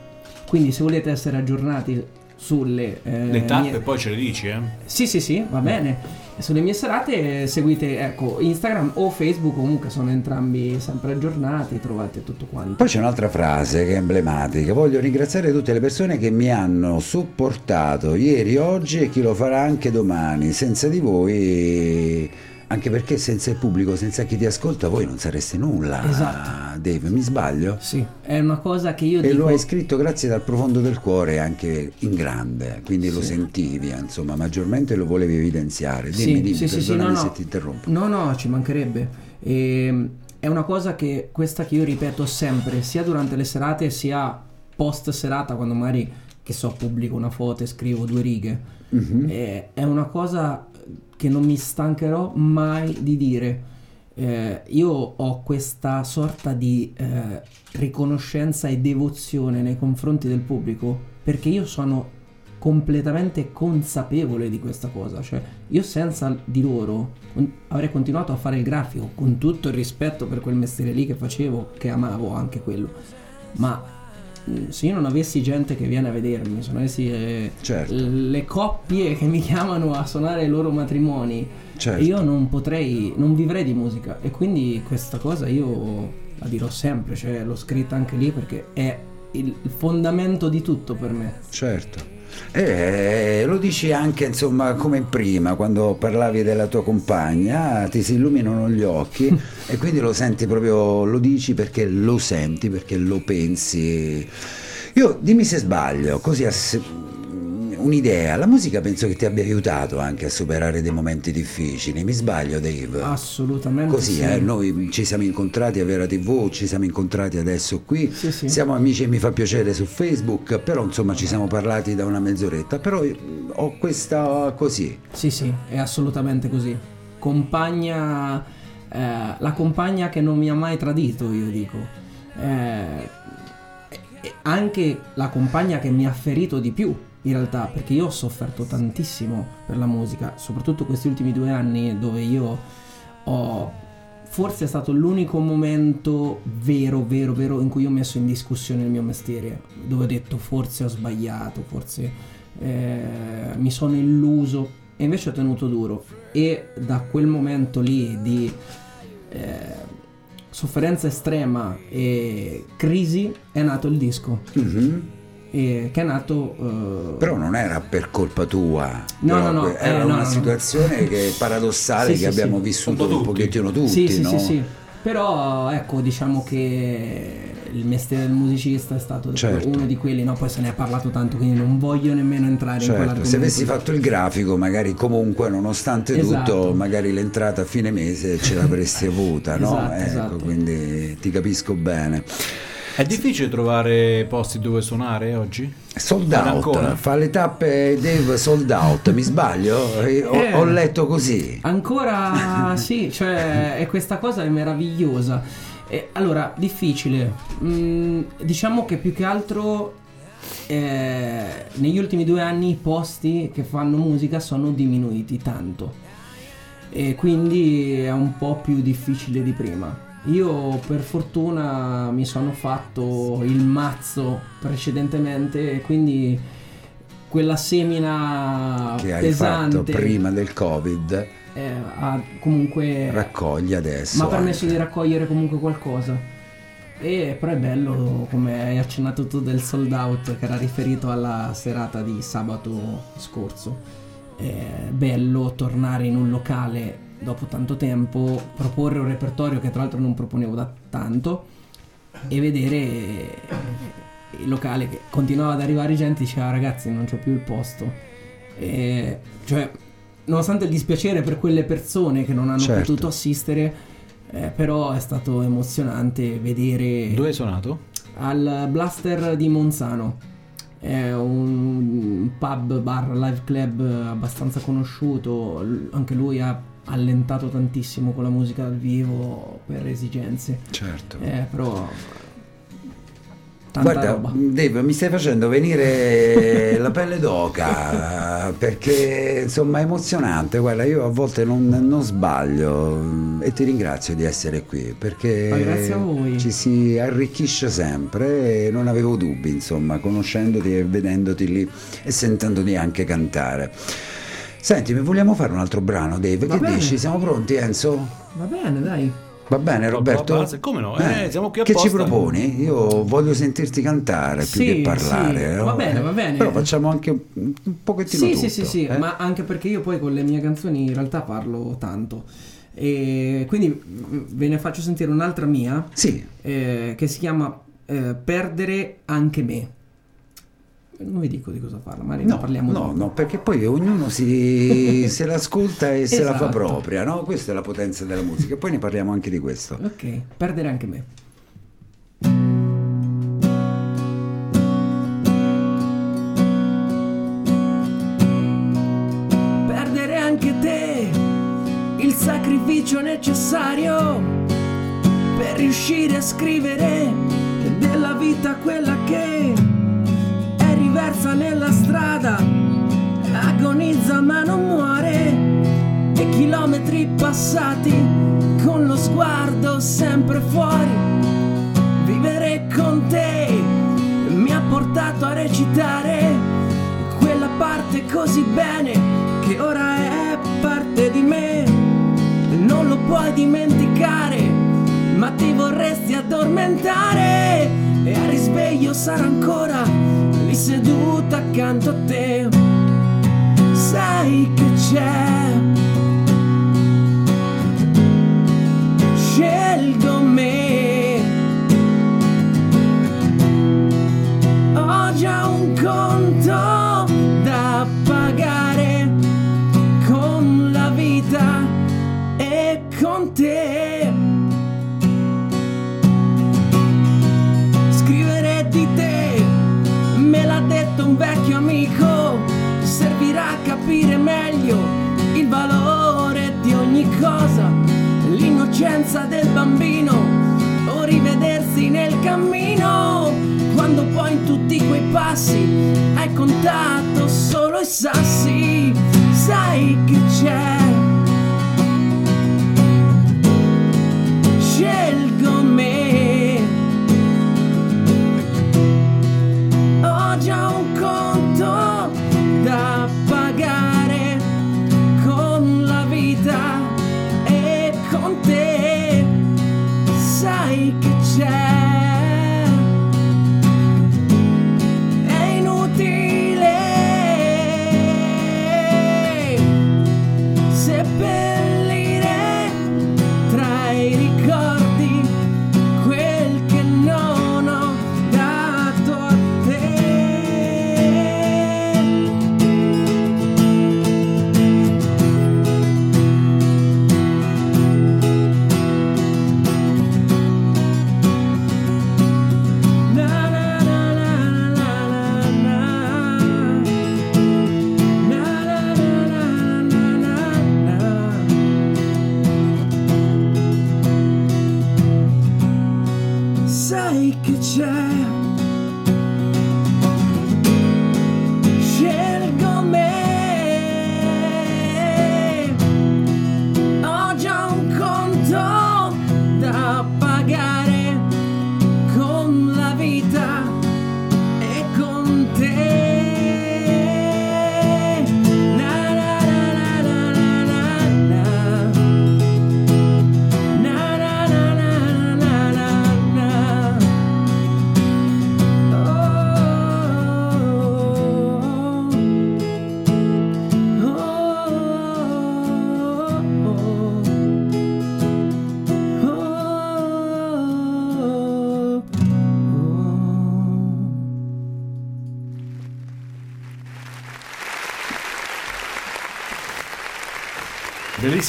Quindi se volete essere aggiornati sulle eh, Le tappe mie- poi ce le dici, eh? sì, sì, sì, va bene. Sulle mie serate seguite ecco, Instagram o Facebook, comunque sono entrambi sempre aggiornati, trovate tutto quanto. Poi c'è un'altra frase che è emblematica. Voglio ringraziare tutte le persone che mi hanno supportato ieri, oggi e chi lo farà anche domani. Senza di voi, anche perché senza il pubblico, senza chi ti ascolta, voi non sareste nulla. Esatto. Dave, mi sbaglio? Sì, è una cosa che io E dico... lo hai scritto grazie dal profondo del cuore, anche in grande, quindi lo Sì. sentivi, insomma, maggiormente lo volevi evidenziare. Dimmi, Sì, dimmi, sì, sì, no, no. se ti interrompo. No, no, ci mancherebbe. Ehm, è una cosa che questa che io ripeto sempre, sia durante le serate sia post serata, quando magari, che so, pubblico una foto e scrivo due righe. Mhm. Eh, è una cosa che non mi stancherò mai di dire. Eh, io ho questa sorta di eh, riconoscenza e devozione nei confronti del pubblico perché io sono completamente consapevole di questa cosa. Cioè, io senza di loro avrei continuato a fare il grafico con tutto il rispetto per quel mestiere lì che facevo, che amavo anche quello. Ma se io non avessi gente che viene a vedermi, se non avessi eh, Certo. le coppie che mi chiamano a suonare i loro matrimoni, Certo. io non potrei, non vivrei di musica. E quindi questa cosa io la dirò sempre, cioè l'ho scritta anche lì perché è il il fondamento di tutto per me. Certo. E lo dici anche, insomma, come prima, quando parlavi della tua compagna, ti si illuminano gli occhi e quindi lo senti proprio, lo dici perché lo senti, perché lo pensi. Io, dimmi se sbaglio, così a se- un'idea, la musica penso che ti abbia aiutato anche a superare dei momenti difficili, mi sbaglio Dave? Assolutamente. Così, sì. eh, noi ci siamo incontrati a Vera TV, ci siamo incontrati adesso qui, Sì, sì. siamo amici e mi fa piacere su Facebook, però insomma ci siamo parlati da una mezz'oretta, però io ho questa così, Sì, sì, è assolutamente così. Compagna, eh, la compagna che non mi ha mai tradito, io dico. Eh, anche la compagna che mi ha ferito di più, in realtà, perché io ho sofferto tantissimo per la musica, soprattutto questi ultimi due anni dove io ho... Forse è stato l'unico momento vero, vero, vero in cui ho messo in discussione il mio mestiere, dove ho detto forse ho sbagliato, forse eh, mi sono illuso. E invece ho tenuto duro. E da quel momento lì di eh, sofferenza estrema e crisi è nato il disco. Mhm. E che è nato eh, però non era per colpa tua, No, no, no, era eh, una no, no. situazione che paradossale Sì, che sì, abbiamo sì. vissuto Un po' un pochettino tutti, sì sì no? sì sì però ecco diciamo che il mestiere del musicista è stato Certo. uno di quelli no poi se ne è parlato tanto quindi non voglio nemmeno entrare in Certo, quell'argomento se avessi fatto il grafico, magari comunque, nonostante Esatto. tutto, magari l'entrata a fine mese ce l'avresti avuta, no? Esatto, ecco, esatto. quindi ti capisco bene. È difficile trovare posti dove suonare oggi? Sold out, fa le tappe Dave sold out, mi sbaglio? Eh, Ho, Eh. ho letto così. Ancora sì, cioè è questa cosa è meravigliosa. E, allora, difficile. Mm, diciamo che più che altro eh, negli ultimi due anni i posti che fanno musica sono diminuiti tanto. E quindi è un po' più difficile di prima. Io per fortuna mi sono fatto il mazzo precedentemente e quindi quella semina che hai pesante fatto prima del Covid eh, ha comunque raccogli adesso. mi ha permesso anche. di raccogliere comunque qualcosa. E però è bello, come hai accennato tu, del sold out che era riferito alla serata di sabato scorso. È bello tornare in un locale dopo tanto tempo, proporre un repertorio che tra l'altro non proponevo da tanto e vedere eh, il locale che continuava ad arrivare gente e diceva ragazzi non c'è più il posto. E, cioè, nonostante il dispiacere per quelle persone che non hanno Certo. potuto assistere, eh, però è stato emozionante vedere Dove hai suonato? al Blaster di Monzano. È un pub bar live club abbastanza conosciuto, anche lui ha allentato tantissimo con la musica dal vivo per esigenze. Certo. Eh, però tanta Guarda, roba. Dave, mi stai facendo venire la pelle d'oca perché insomma è emozionante. Guarda, io a volte non, non sbaglio e ti ringrazio di essere qui perché ci si arricchisce sempre e non avevo dubbi, insomma, conoscendoti e vedendoti lì e sentendoti anche cantare. Senti, mi vogliamo fare un altro brano, Dave? Va che bene. dici? Siamo pronti, Enzo? Va bene, dai. Va bene, Roberto? come no? Eh, siamo qui Che ci apposta. proponi? Io voglio sentirti cantare più Sì, che parlare. sì. no? Va bene, va bene. Però facciamo anche un un pochettino Sì, tutto. sì, sì, sì, eh? ma anche perché io poi con le mie canzoni in realtà parlo tanto. E quindi mm, ve ne faccio sentire un'altra mia Sì, eh, che si chiama eh, Perdere anche me. Non vi dico di cosa parla, ne no, parliamo no, dopo. no, perché poi ognuno si, se l'ascolta e se la fa Esatto. propria, no? Questa è la potenza della musica. E poi ne parliamo anche di questo. Ok, perdere anche me. Perdere anche te, il sacrificio necessario per riuscire a scrivere della vita quella che riversa nella strada, agonizza ma non muore e chilometri passati con lo sguardo sempre fuori. Vivere con te mi ha portato a recitare quella parte così bene che ora è parte di me. Non lo puoi dimenticare, ma ti vorresti addormentare e al risveglio sarà ancora lì seduta accanto a te. Sai che c'è scelgo me. Ho già un conto l'innocenza del bambino o rivedersi nel cammino, quando poi in tutti quei passi hai contato solo i sassi,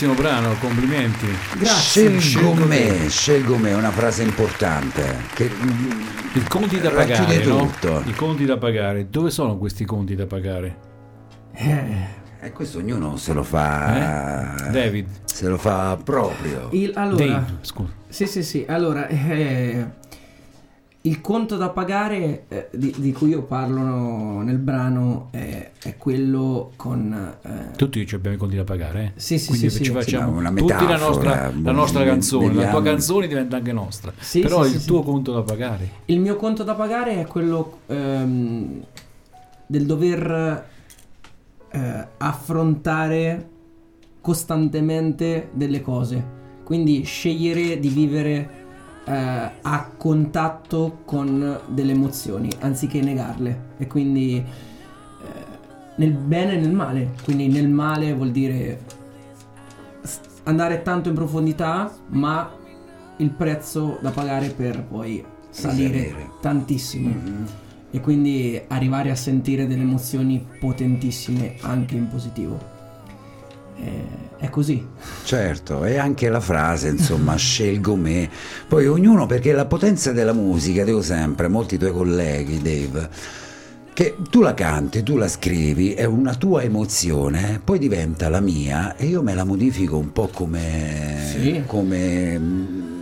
Bellissimo brano, complimenti. Grazie. Scelgo Scelgo me, scelgo me, è una frase importante. Che, I conti da pagare, no? tutto. I conti da pagare. Dove sono questi conti da pagare? Eh, e questo ognuno se lo fa. Eh? David. Se lo fa proprio. il- allora, Dave, scusa. Sì, sì, sì. Allora, eh, il conto da pagare eh, di, di cui io parlo no, nel brano è, è quello con... eh, Tutti ci abbiamo i conti da pagare, eh? Sì, sì, Quindi sì, ci sì. facciamo una tutti la metafora, nostra, la nostra canzone. La tua vediamo. canzone diventa anche nostra. Sì, Però sì, il sì, tuo sì. conto da pagare. Il mio conto da pagare è quello ehm, del dover eh, affrontare costantemente delle cose. Quindi scegliere di vivere eh, a contatto con delle emozioni anziché negarle. E quindi eh, nel bene e nel male. Quindi nel male vuol dire andare tanto in profondità, ma il prezzo da pagare per poi salire Salire. tantissimo. E quindi arrivare a sentire delle emozioni potentissime anche in positivo. È così. Certo, e anche la frase, insomma, scelgo me. Poi ognuno, perché la potenza della musica, dico sempre, molti tuoi colleghi, Dave, che tu la canti, tu la scrivi, è una tua emozione, poi diventa la mia e io me la modifico un po' come... Sì. come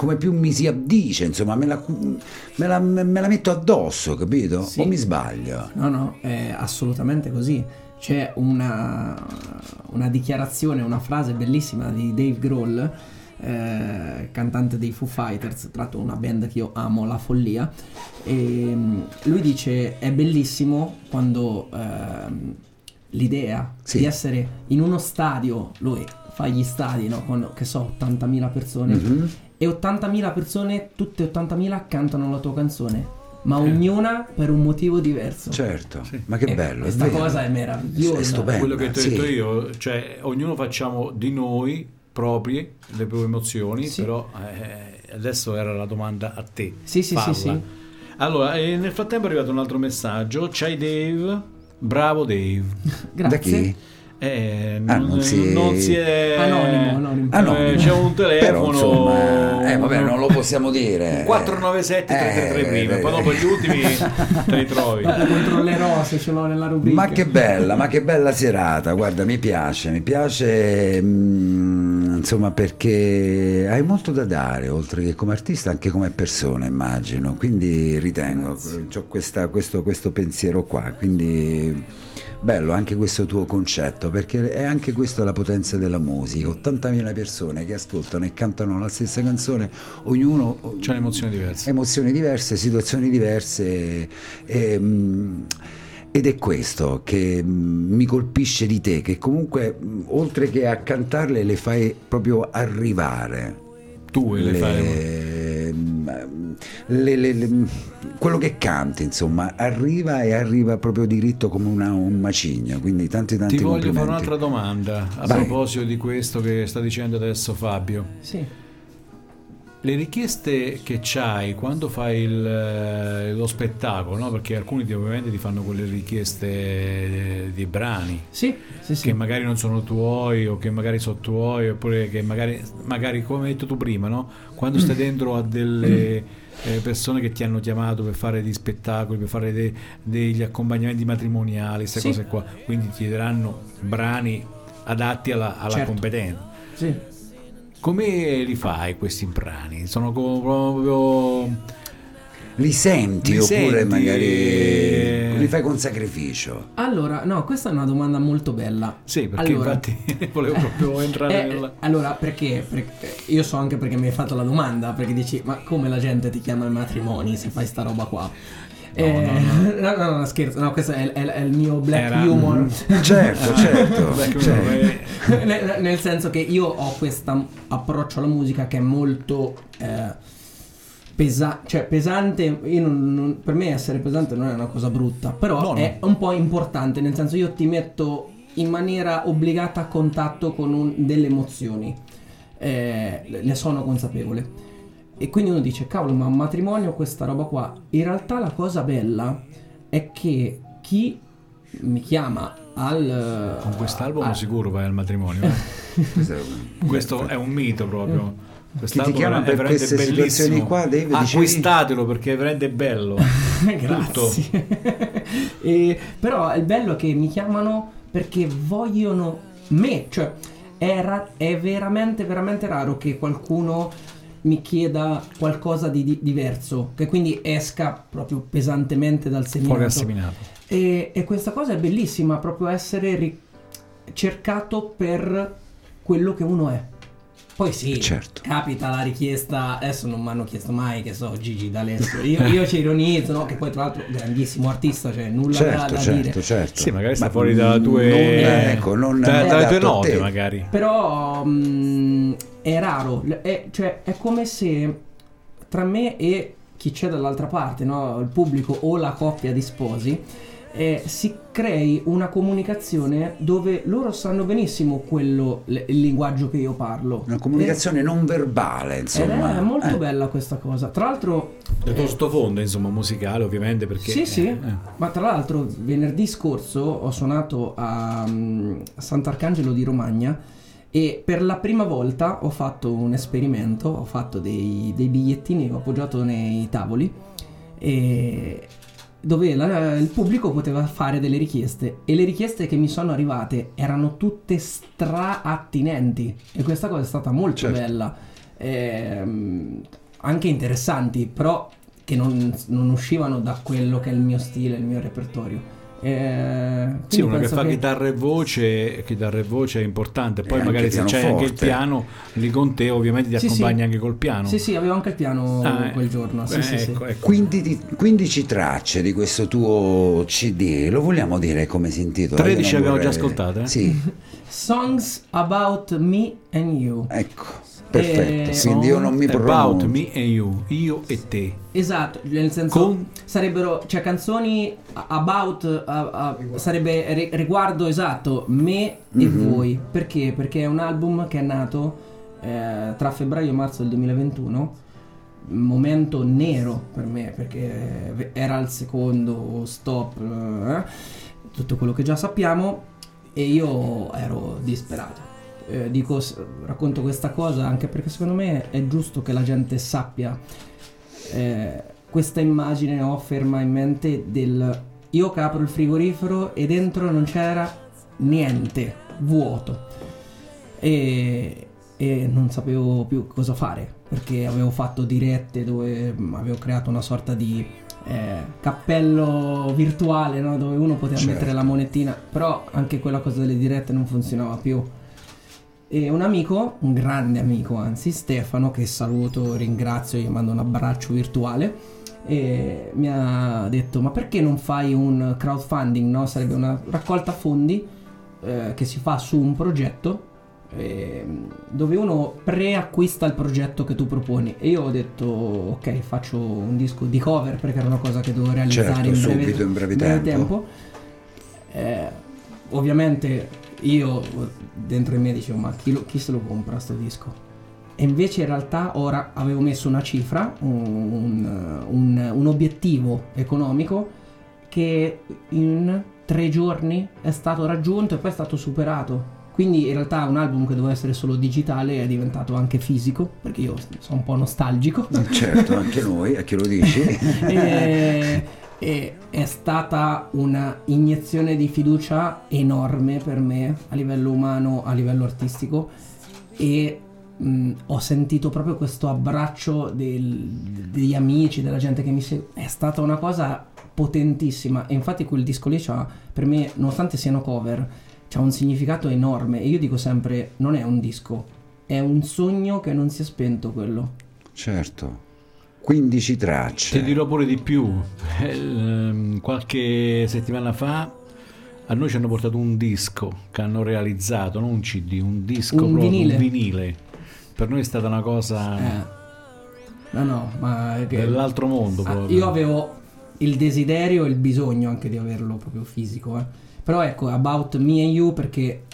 come più mi si addice, insomma, me la, me la- me la metto addosso, capito? Sì. O mi sbaglio? No, no, è assolutamente così. C'è una, una dichiarazione, una frase bellissima di Dave Grohl, eh, cantante dei Foo Fighters, tra l'altro una band che io amo, La Follia. E mm, lui dice: È bellissimo quando ehm, l'idea Sì. di essere in uno stadio, lui fa gli stadi, no? Con che so, 80.000 persone Mhm. e 80.000 persone, tutte 80.000 cantano la tua canzone, ma ognuna per un motivo diverso. Certo, ma che E bello. Questa cosa è meravigliosa. È stupendo. Quello che ti ho sì. detto io, cioè ognuno facciamo di noi proprie le proprie emozioni, Sì. però eh, adesso era la domanda a te. Sì, sì, Falla. sì, sì. Allora, nel frattempo è arrivato un altro messaggio. C'hai Dave, bravo Dave. Grazie. Da chi? Eh, Ah, non, non si- non si è... Anonimo, anonimo. Ah, no, Eh, c'è un telefono. Però, insomma, eh, vabbè, non lo possiamo dire. 497 333 Eh, prima, eh, poi dopo gli ultimi te li trovi. Dopo controllerò se ce l'ho nella rubrica. Ma che bella, ma che bella serata, guarda, mi piace, mi piace, mm, insomma, perché hai molto da dare, oltre che come artista, anche come persona, immagino, quindi ritengo, ho questa- questo, questo pensiero qua, quindi bello anche questo tuo concetto, perché è anche questa la potenza della musica, 80.000 persone che ascoltano e cantano la stessa canzone, ognuno C'è un'emozione diversa. emozioni diverse, situazioni diverse. e, mm, ed è questo che mm, mi colpisce di te, che comunque mm, oltre che a cantarle le fai proprio arrivare. Tu le, fai. Le- mm, le- le- le- quello che canti, insomma, arriva e arriva proprio diritto come una- un macigno. Quindi tanti tanti Ti voglio fare un'altra domanda a Vai. proposito di questo che sta dicendo adesso Fabio. Sì. Le richieste che c'hai quando fai il, eh, lo spettacolo, no? perché alcuni ti- ovviamente ti fanno quelle richieste eh, di brani Sì, sì, sì. che magari non sono tuoi o che magari sono tuoi oppure che magari, magari come hai detto tu prima, no? quando Mm. stai dentro a delle eh, persone che ti hanno chiamato per fare degli spettacoli, per fare de- degli accompagnamenti matrimoniali, queste cose qua, quindi ti daranno brani adatti alla, alla Certo. competenza. Sì. Come li fai questi brani? Sono co- proprio... Li senti Li oppure senti, magari eh, li fai con sacrificio? Allora, no, questa è una domanda molto bella. Sì, perché Allora- infatti volevo proprio entrare Eh, nella... allora, perché? Perché io so anche perché mi hai fatto la domanda, perché dici, ma come la gente ti chiama ai matrimoni se fai sta roba qua? Eh, no, no, no, scherzo, no, questo è, è- è il mio black Era- humor. Certo, certo. Certo. no, eh, nel, nel senso che io ho questo approccio alla musica che è molto pesante, cioè pesante, io non- non- per me essere pesante non è una cosa brutta, però No, no. è un po' importante, nel senso io ti metto in maniera obbligata a contatto con un- delle emozioni, Eh, ne sono consapevole. E quindi uno dice, cavolo, ma un matrimonio, questa roba qua. In realtà la cosa bella è che chi mi chiama al... Con quest'album a- sicuro vai al matrimonio. eh. Questo- è un mito proprio. Quest'album chiama è per veramente queste situazioni bellissimo. qua, Dave, dicevi? Acquistatelo perché è veramente bello. Grazie. E- però il bello è che mi chiamano perché vogliono me, cioè è, ra- è veramente veramente raro che qualcuno mi chieda qualcosa di, di- diverso, che quindi esca proprio pesantemente dal Fuori seminato. assimilato. E, e questa cosa è bellissima, proprio essere ri- cercato per quello che uno è. Poi sì, Certo. capita la richiesta, adesso non mi hanno chiesto mai che so Gigi D'Alessio, io, io ci ironizzo, no? che poi tra l'altro grandissimo artista, cioè nulla da, Certo, da certo, dire. certo. Sì, magari sta Ma fuori dalle tue, non, ecco, non da- dalle tue note, te. magari. Però mh, è raro, è, cioè, è come se tra me e chi c'è dall'altra parte, no? il pubblico o la coppia di sposi, eh, si crei una comunicazione dove loro sanno benissimo quello, l- il linguaggio che io parlo. Una comunicazione non verbale, Ed insomma. è molto Eh. bella questa cosa. Tra l'altro, Del tuo sottofondo, insomma, musicale, ovviamente, perché... sì, sì, eh, ma tra l'altro venerdì scorso ho suonato a, mm, a Sant'Arcangelo di Romagna e per la prima volta ho fatto un esperimento, ho fatto dei, dei bigliettini che ho appoggiato nei tavoli e dove la- il pubblico poteva fare delle richieste e le richieste che mi sono arrivate erano tutte stra-attinenti e questa cosa è stata molto Certo. bella, Ehm, anche interessanti, però che non, non uscivano da quello che è il mio stile, il mio repertorio. Eh, Sì, uno che fa chitarra e voce, chitarra e voce è importante. Poi E magari se c'è anche il piano lì con te, ovviamente ti Sì, accompagni sì. anche col piano. Sì, sì, avevo anche il piano Ah, eh. quel giorno. Eh, sì, sì. ecco, ecco. Quindi di- 15 tracce di questo tuo CD, lo vogliamo dire come si intitola? 13 Io non abbiamo già vorrei- ascoltate, eh? Sì, Songs about me and you. ecco, perfetto. Eh, Quindi io non mi About pronuncio. me and you, io e te. Esatto, nel senso Con- sarebbero cioè canzoni about a- a- sarebbe ri- riguardo esatto me e Mhm. voi. Perché? Perché è un album che è nato eh, tra febbraio e marzo del 2021. un Momento nero per me perché era il secondo stop, eh, tutto quello che già sappiamo e io ero disperato. Eh, dico, racconto questa cosa anche perché secondo me è giusto che la gente sappia eh, questa immagine ho ferma in mente del io che apro il frigorifero e dentro non c'era niente, vuoto. E, e non sapevo più cosa fare perché avevo fatto dirette dove mm, avevo creato una sorta di eh, cappello virtuale no? dove uno poteva Certo. mettere la monetina, però anche quella cosa delle dirette non funzionava più. E un amico, un grande amico anzi, Stefano, che saluto, ringrazio, gli mando un abbraccio virtuale, mi ha detto ma perché non fai un crowdfunding, no? Sarebbe una raccolta fondi eh, che si fa su un progetto ehm, dove uno preacquista il progetto che tu proponi e io ho detto ok faccio un disco di cover perché era una cosa che dovevo realizzare Certo, in breve, subito, in breve tempo. Eh, ovviamente io dentro di me dicevo ma chi, lo- chi se lo compra sto disco? E invece in realtà ora avevo messo una cifra, un, un- un obiettivo economico che in tre giorni è stato raggiunto e poi è stato superato. Quindi in realtà un album che doveva essere solo digitale è diventato anche fisico, perché io sono un po' nostalgico. Certo, anche noi, a chi lo dici? e, e è stata una iniezione di fiducia enorme per me a livello umano, a livello artistico e mh, ho sentito proprio questo abbraccio del- degli amici, della gente che mi segue. È stata una cosa potentissima e infatti quel disco lì c'ha, per me, nonostante siano cover, c'ha un significato enorme e io dico sempre non è un disco, è un sogno che non si è spento quello. Certo. 15 tracce. Ti dirò pure di più. Eh, ehm, qualche settimana fa a noi ci hanno portato un disco che hanno realizzato, non un CD, un disco Un proprio, vinile. un vinile. Per noi è stata una cosa Eh. No, no, ma è che- dell'altro mondo Ah, proprio. io avevo il desiderio e il bisogno anche di averlo proprio fisico. eh. Però ecco, About Me and You perché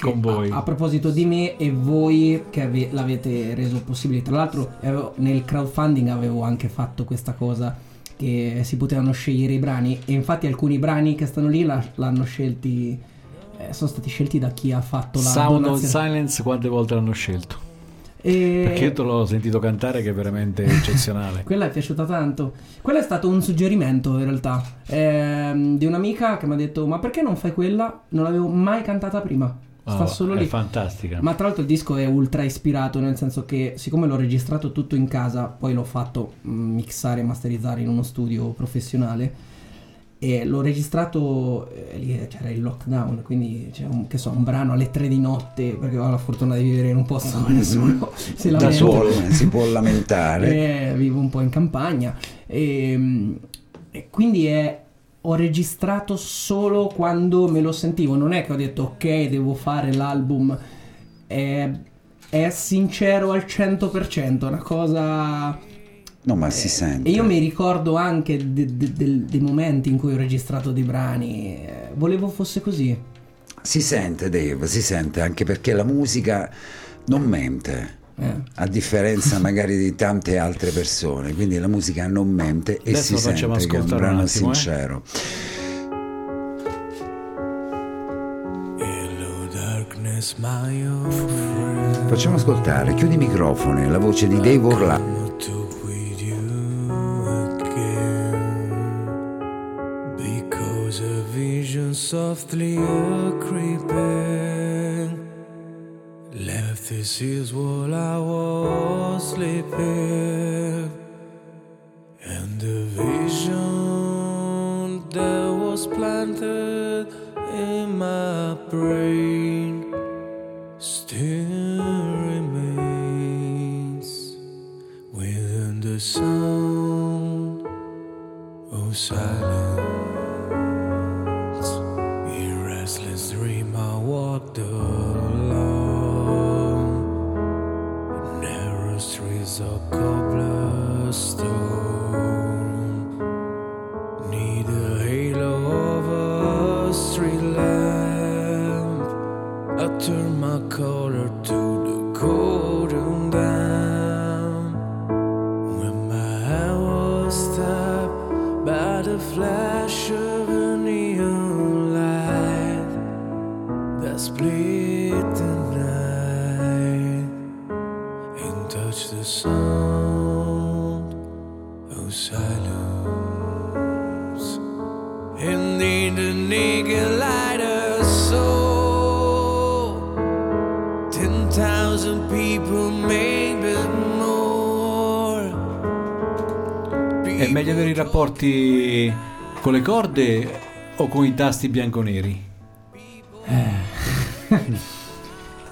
Con voi. A, a proposito di me e voi che ave- l'avete reso possibile. Tra l'altro avevo- nel crowdfunding avevo anche fatto questa cosa che si potevano scegliere i brani e infatti alcuni brani che stanno lì la- l'hanno scelti eh, sono stati scelti da chi ha fatto la Sound of donazione. Silence quante volte l'hanno scelto? E- Perché io te l'ho sentito cantare che è veramente eccezionale. Quella è piaciuta tanto. Quello è stato un suggerimento in realtà ehm, di un'amica che mi ha detto: Ma perché non fai quella? Non l'avevo mai cantata prima. Sta Oh, solo è lì. fantastica. Ma tra l'altro il disco è ultra ispirato, nel senso che siccome l'ho registrato tutto in casa, poi l'ho fatto mm, mixare e masterizzare in uno studio professionale e l'ho registrato, eh, lì c'era il lockdown, quindi c'è un, che so, un brano alle tre di notte, perché ho la fortuna di vivere in un posto dove nessuno si Da lamenta. solo si può lamentare. Eh, vivo un po' in campagna e, e quindi è- ho registrato solo quando me lo sentivo non è che ho detto ok devo fare l'album è, è sincero al 100% una cosa No, ma si sente. e io mi ricordo anche de- de- del- dei momenti in cui ho registrato dei brani eh, volevo fosse così Si sente, Dave, si sente anche perché la musica non mente. Eh. A differenza magari di tante altre persone, quindi la musica non mente e Adesso si sente che è un ascoltare un brano attimo, eh. sincero. Hello, darkness, my old friend. Facciamo ascoltare, chiudi i microfoni, la voce di Dave Orla. Come to with this is what I was sleeping. And the vision that was planted in my brain avere i rapporti con le corde o con i tasti bianco-neri?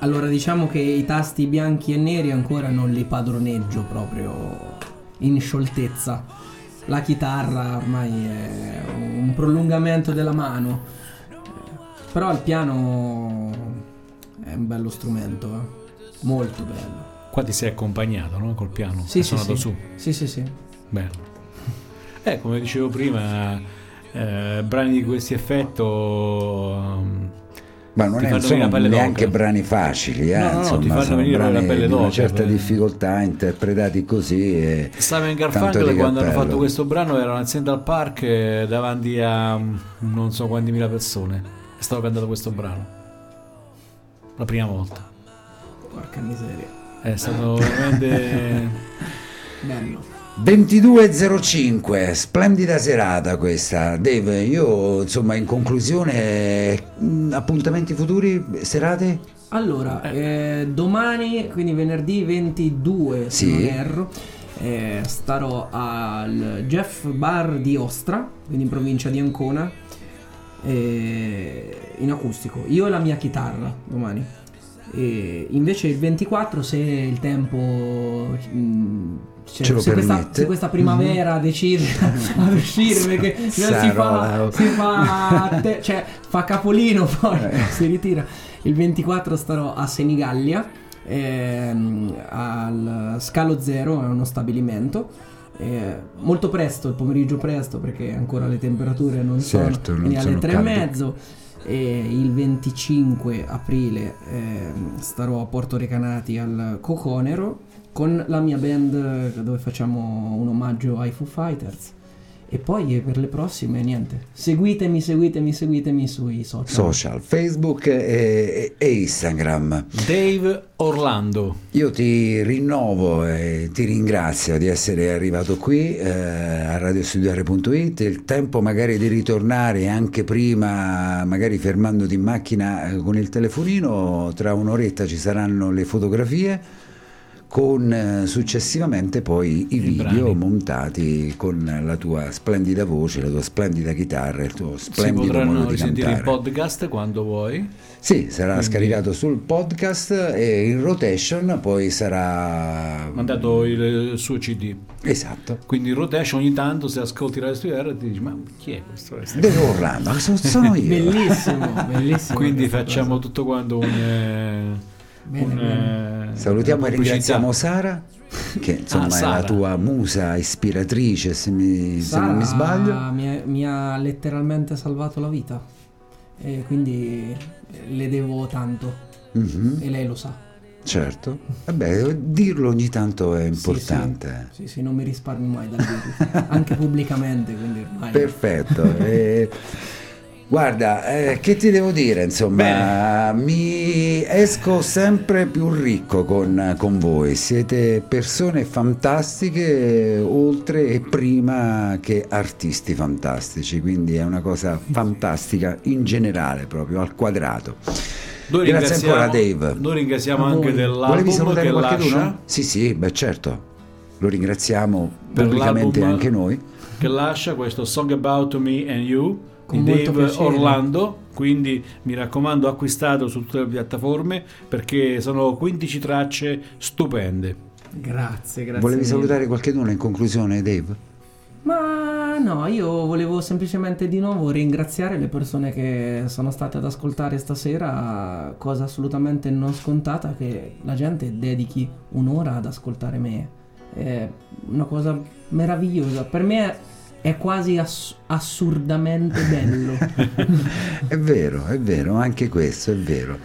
Allora diciamo che i tasti bianchi e neri ancora non li padroneggio proprio in scioltezza. La chitarra ormai è un prolungamento della mano. Però il piano è un bello strumento, eh. molto bello. Qua ti sei accompagnato, no? Col piano. Sì, Hai sì, suonato sì. su. Sì, sì, sì. Bello. Eh, come dicevo prima, eh, brani di questo effetto... Ma non è, fanno sono venire la pelle neanche d'oca. brani facili, eh, No, no, insomma, ti fanno venire la pelle di una d'oca, certa per- difficoltà interpretati così. E Simon Garfunkel quando hanno fatto questo brano erano al Central Park eh, davanti a mm, non so quanti mila persone. È stato cantato questo brano. La prima volta. Porca miseria. È stato veramente... Bello. 22.05, splendida serata questa. Dave, io insomma in conclusione, mh, appuntamenti futuri, serate? Allora, eh, domani, quindi venerdì 22, se Sì. non erro, eh, starò al Jeff Bar di Ostra, quindi in provincia di Ancona, eh, in acustico. Io e la mia chitarra domani. E invece il 24, se il tempo... mh, cioè, se, questa, se questa primavera decide ad uscire perché non si fa, Sarola. si fa, te- cioè, fa capolino poi Eh. si ritira. Il 24 starò a Senigallia ehm, al Scalo Zero è uno stabilimento. Eh, molto presto il pomeriggio presto perché ancora le temperature non Certo, sono non quindi alle sono tre e mezzo. E il 25 aprile ehm, starò a Porto Recanati al Coconero con la mia band eh, dove facciamo un omaggio ai Foo Fighters E poi per le prossime, niente. Seguitemi, seguitemi, seguitemi sui social. Social, Facebook e, e Instagram. Dave Orlando. Io ti rinnovo e ti ringrazio di essere arrivato qui eh, a radiostudiare.it. Il tempo magari di ritornare anche prima, magari fermandoti in macchina eh, con il telefonino, tra un'oretta ci saranno le fotografie con eh, successivamente poi i I video brani. montati con la tua splendida voce, la tua splendida chitarra, il tuo Si splendido potranno modo di risentire cantare. il podcast quando vuoi. Sì, sarà Quindi- scaricato sul podcast e in rotation poi sarà mandato il, il suo CD. Esatto. Quindi in rotation ogni tanto se ascolti Radio Studio ti dici ma chi è questo? Dove Orlando? Ma sono, sono io. Bellissimo, bellissimo. Quindi facciamo cosa. tutto quanto un... eh, Bene, un, bene. eh, Salutiamo e ringraziamo Sara, che insomma Ah, è la tua musa ispiratrice, se, mi- se non mi sbaglio. Mi ha, mi ha letteralmente salvato la vita. E quindi le devo tanto. Mhm, E lei lo sa. certo. Vabbè, dirlo ogni tanto è Sì, importante. Sì, sì, sì, non mi risparmi mai dal dirlo. Anche pubblicamente, quindi ormai. Perfetto. eh, guarda, eh, che ti devo dire? Insomma, mi esco sempre più ricco con, con voi. Siete persone fantastiche, oltre e prima che artisti fantastici. Quindi è una cosa fantastica in generale, proprio al quadrato. Noi Grazie ancora, Dave. Noi ringraziamo A anche voi. Volevi dell'album salutare che qualcuno? lascia, Sì, sì, beh, certo. Lo ringraziamo pubblicamente anche noi. che lascia questo Song About Me and You Con di Dave piacere. Orlando. Quindi mi raccomando, acquistatelo su tutte le piattaforme perché sono 15 tracce stupende. Grazie, grazie. Volevi mille. salutare qualcuno in conclusione, Dave? Ma no, io volevo semplicemente di nuovo ringraziare le persone che sono state ad ascoltare stasera, cosa assolutamente non scontata che la gente dedichi un'ora ad ascoltare me. È una cosa meravigliosa. Per me è quasi ass- assurdamente bello. È vero, è vero, anche questo è vero.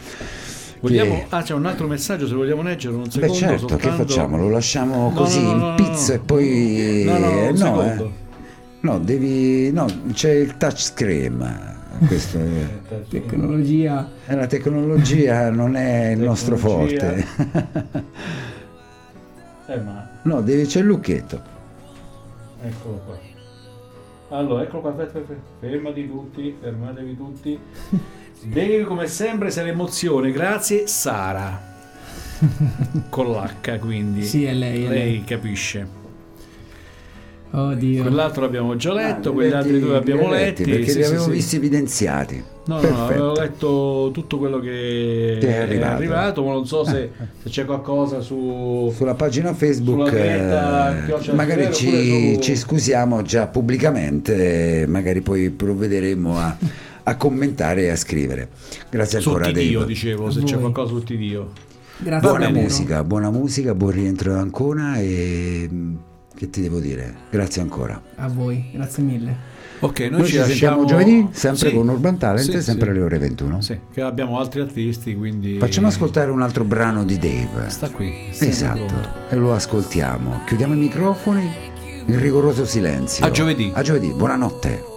Vogliamo... Che- Ah, c'è un altro messaggio se vogliamo leggere un Beh secondo. certo, che soltanto. facciamo? Lo lasciamo No, così no, no, in no, no, pizzo no. e poi... No, no, un eh, secondo. eh. No, devi... No, c'è il touchscreen. Questo è... Tecnologia. è la tecnologia, non è il nostro forte. Eh, ma No, devi... c'è il lucchetto. eccolo qua. Allora, eccolo qua, aspetta, aspetta, fermati tutti, fermatevi tutti. Dave, come sempre, sei l'emozione. Grazie, Sara. Con l'H, quindi. Sì, è lei, è Lei capisce. Oddio. Quell'altro l'abbiamo già letto, Ah, quegli altri due abbiamo hai letti. Perché sì, li sì, avevo sì. visti evidenziati. No, no, no, Perfetto. avevo letto tutto quello che, Che è arrivato. ma non so se, se c'è qualcosa su... Sulla pagina Facebook Sulla diretta, eh, magari ci, su- ci scusiamo già pubblicamente, magari poi provvederemo a, a commentare e a scrivere. Grazie ancora Dio, Dave. dicevo, A se c'è qualcosa su Dio. Grazie Buona musica, buona musica, buon rientro ad Ancona e che ti devo dire? Grazie ancora. A voi, grazie mille. Ok, noi, Noi ci, sentiamo lasciamo- giovedì, sempre Sì, con Urban Talent, sì, sempre sì. alle ore 21. Sì, che abbiamo altri artisti, quindi... Facciamo ascoltare un altro brano di Dave. Sta qui. Esatto, e lo ascoltiamo. Chiudiamo i microfoni in rigoroso silenzio. A giovedì. A giovedì, buonanotte.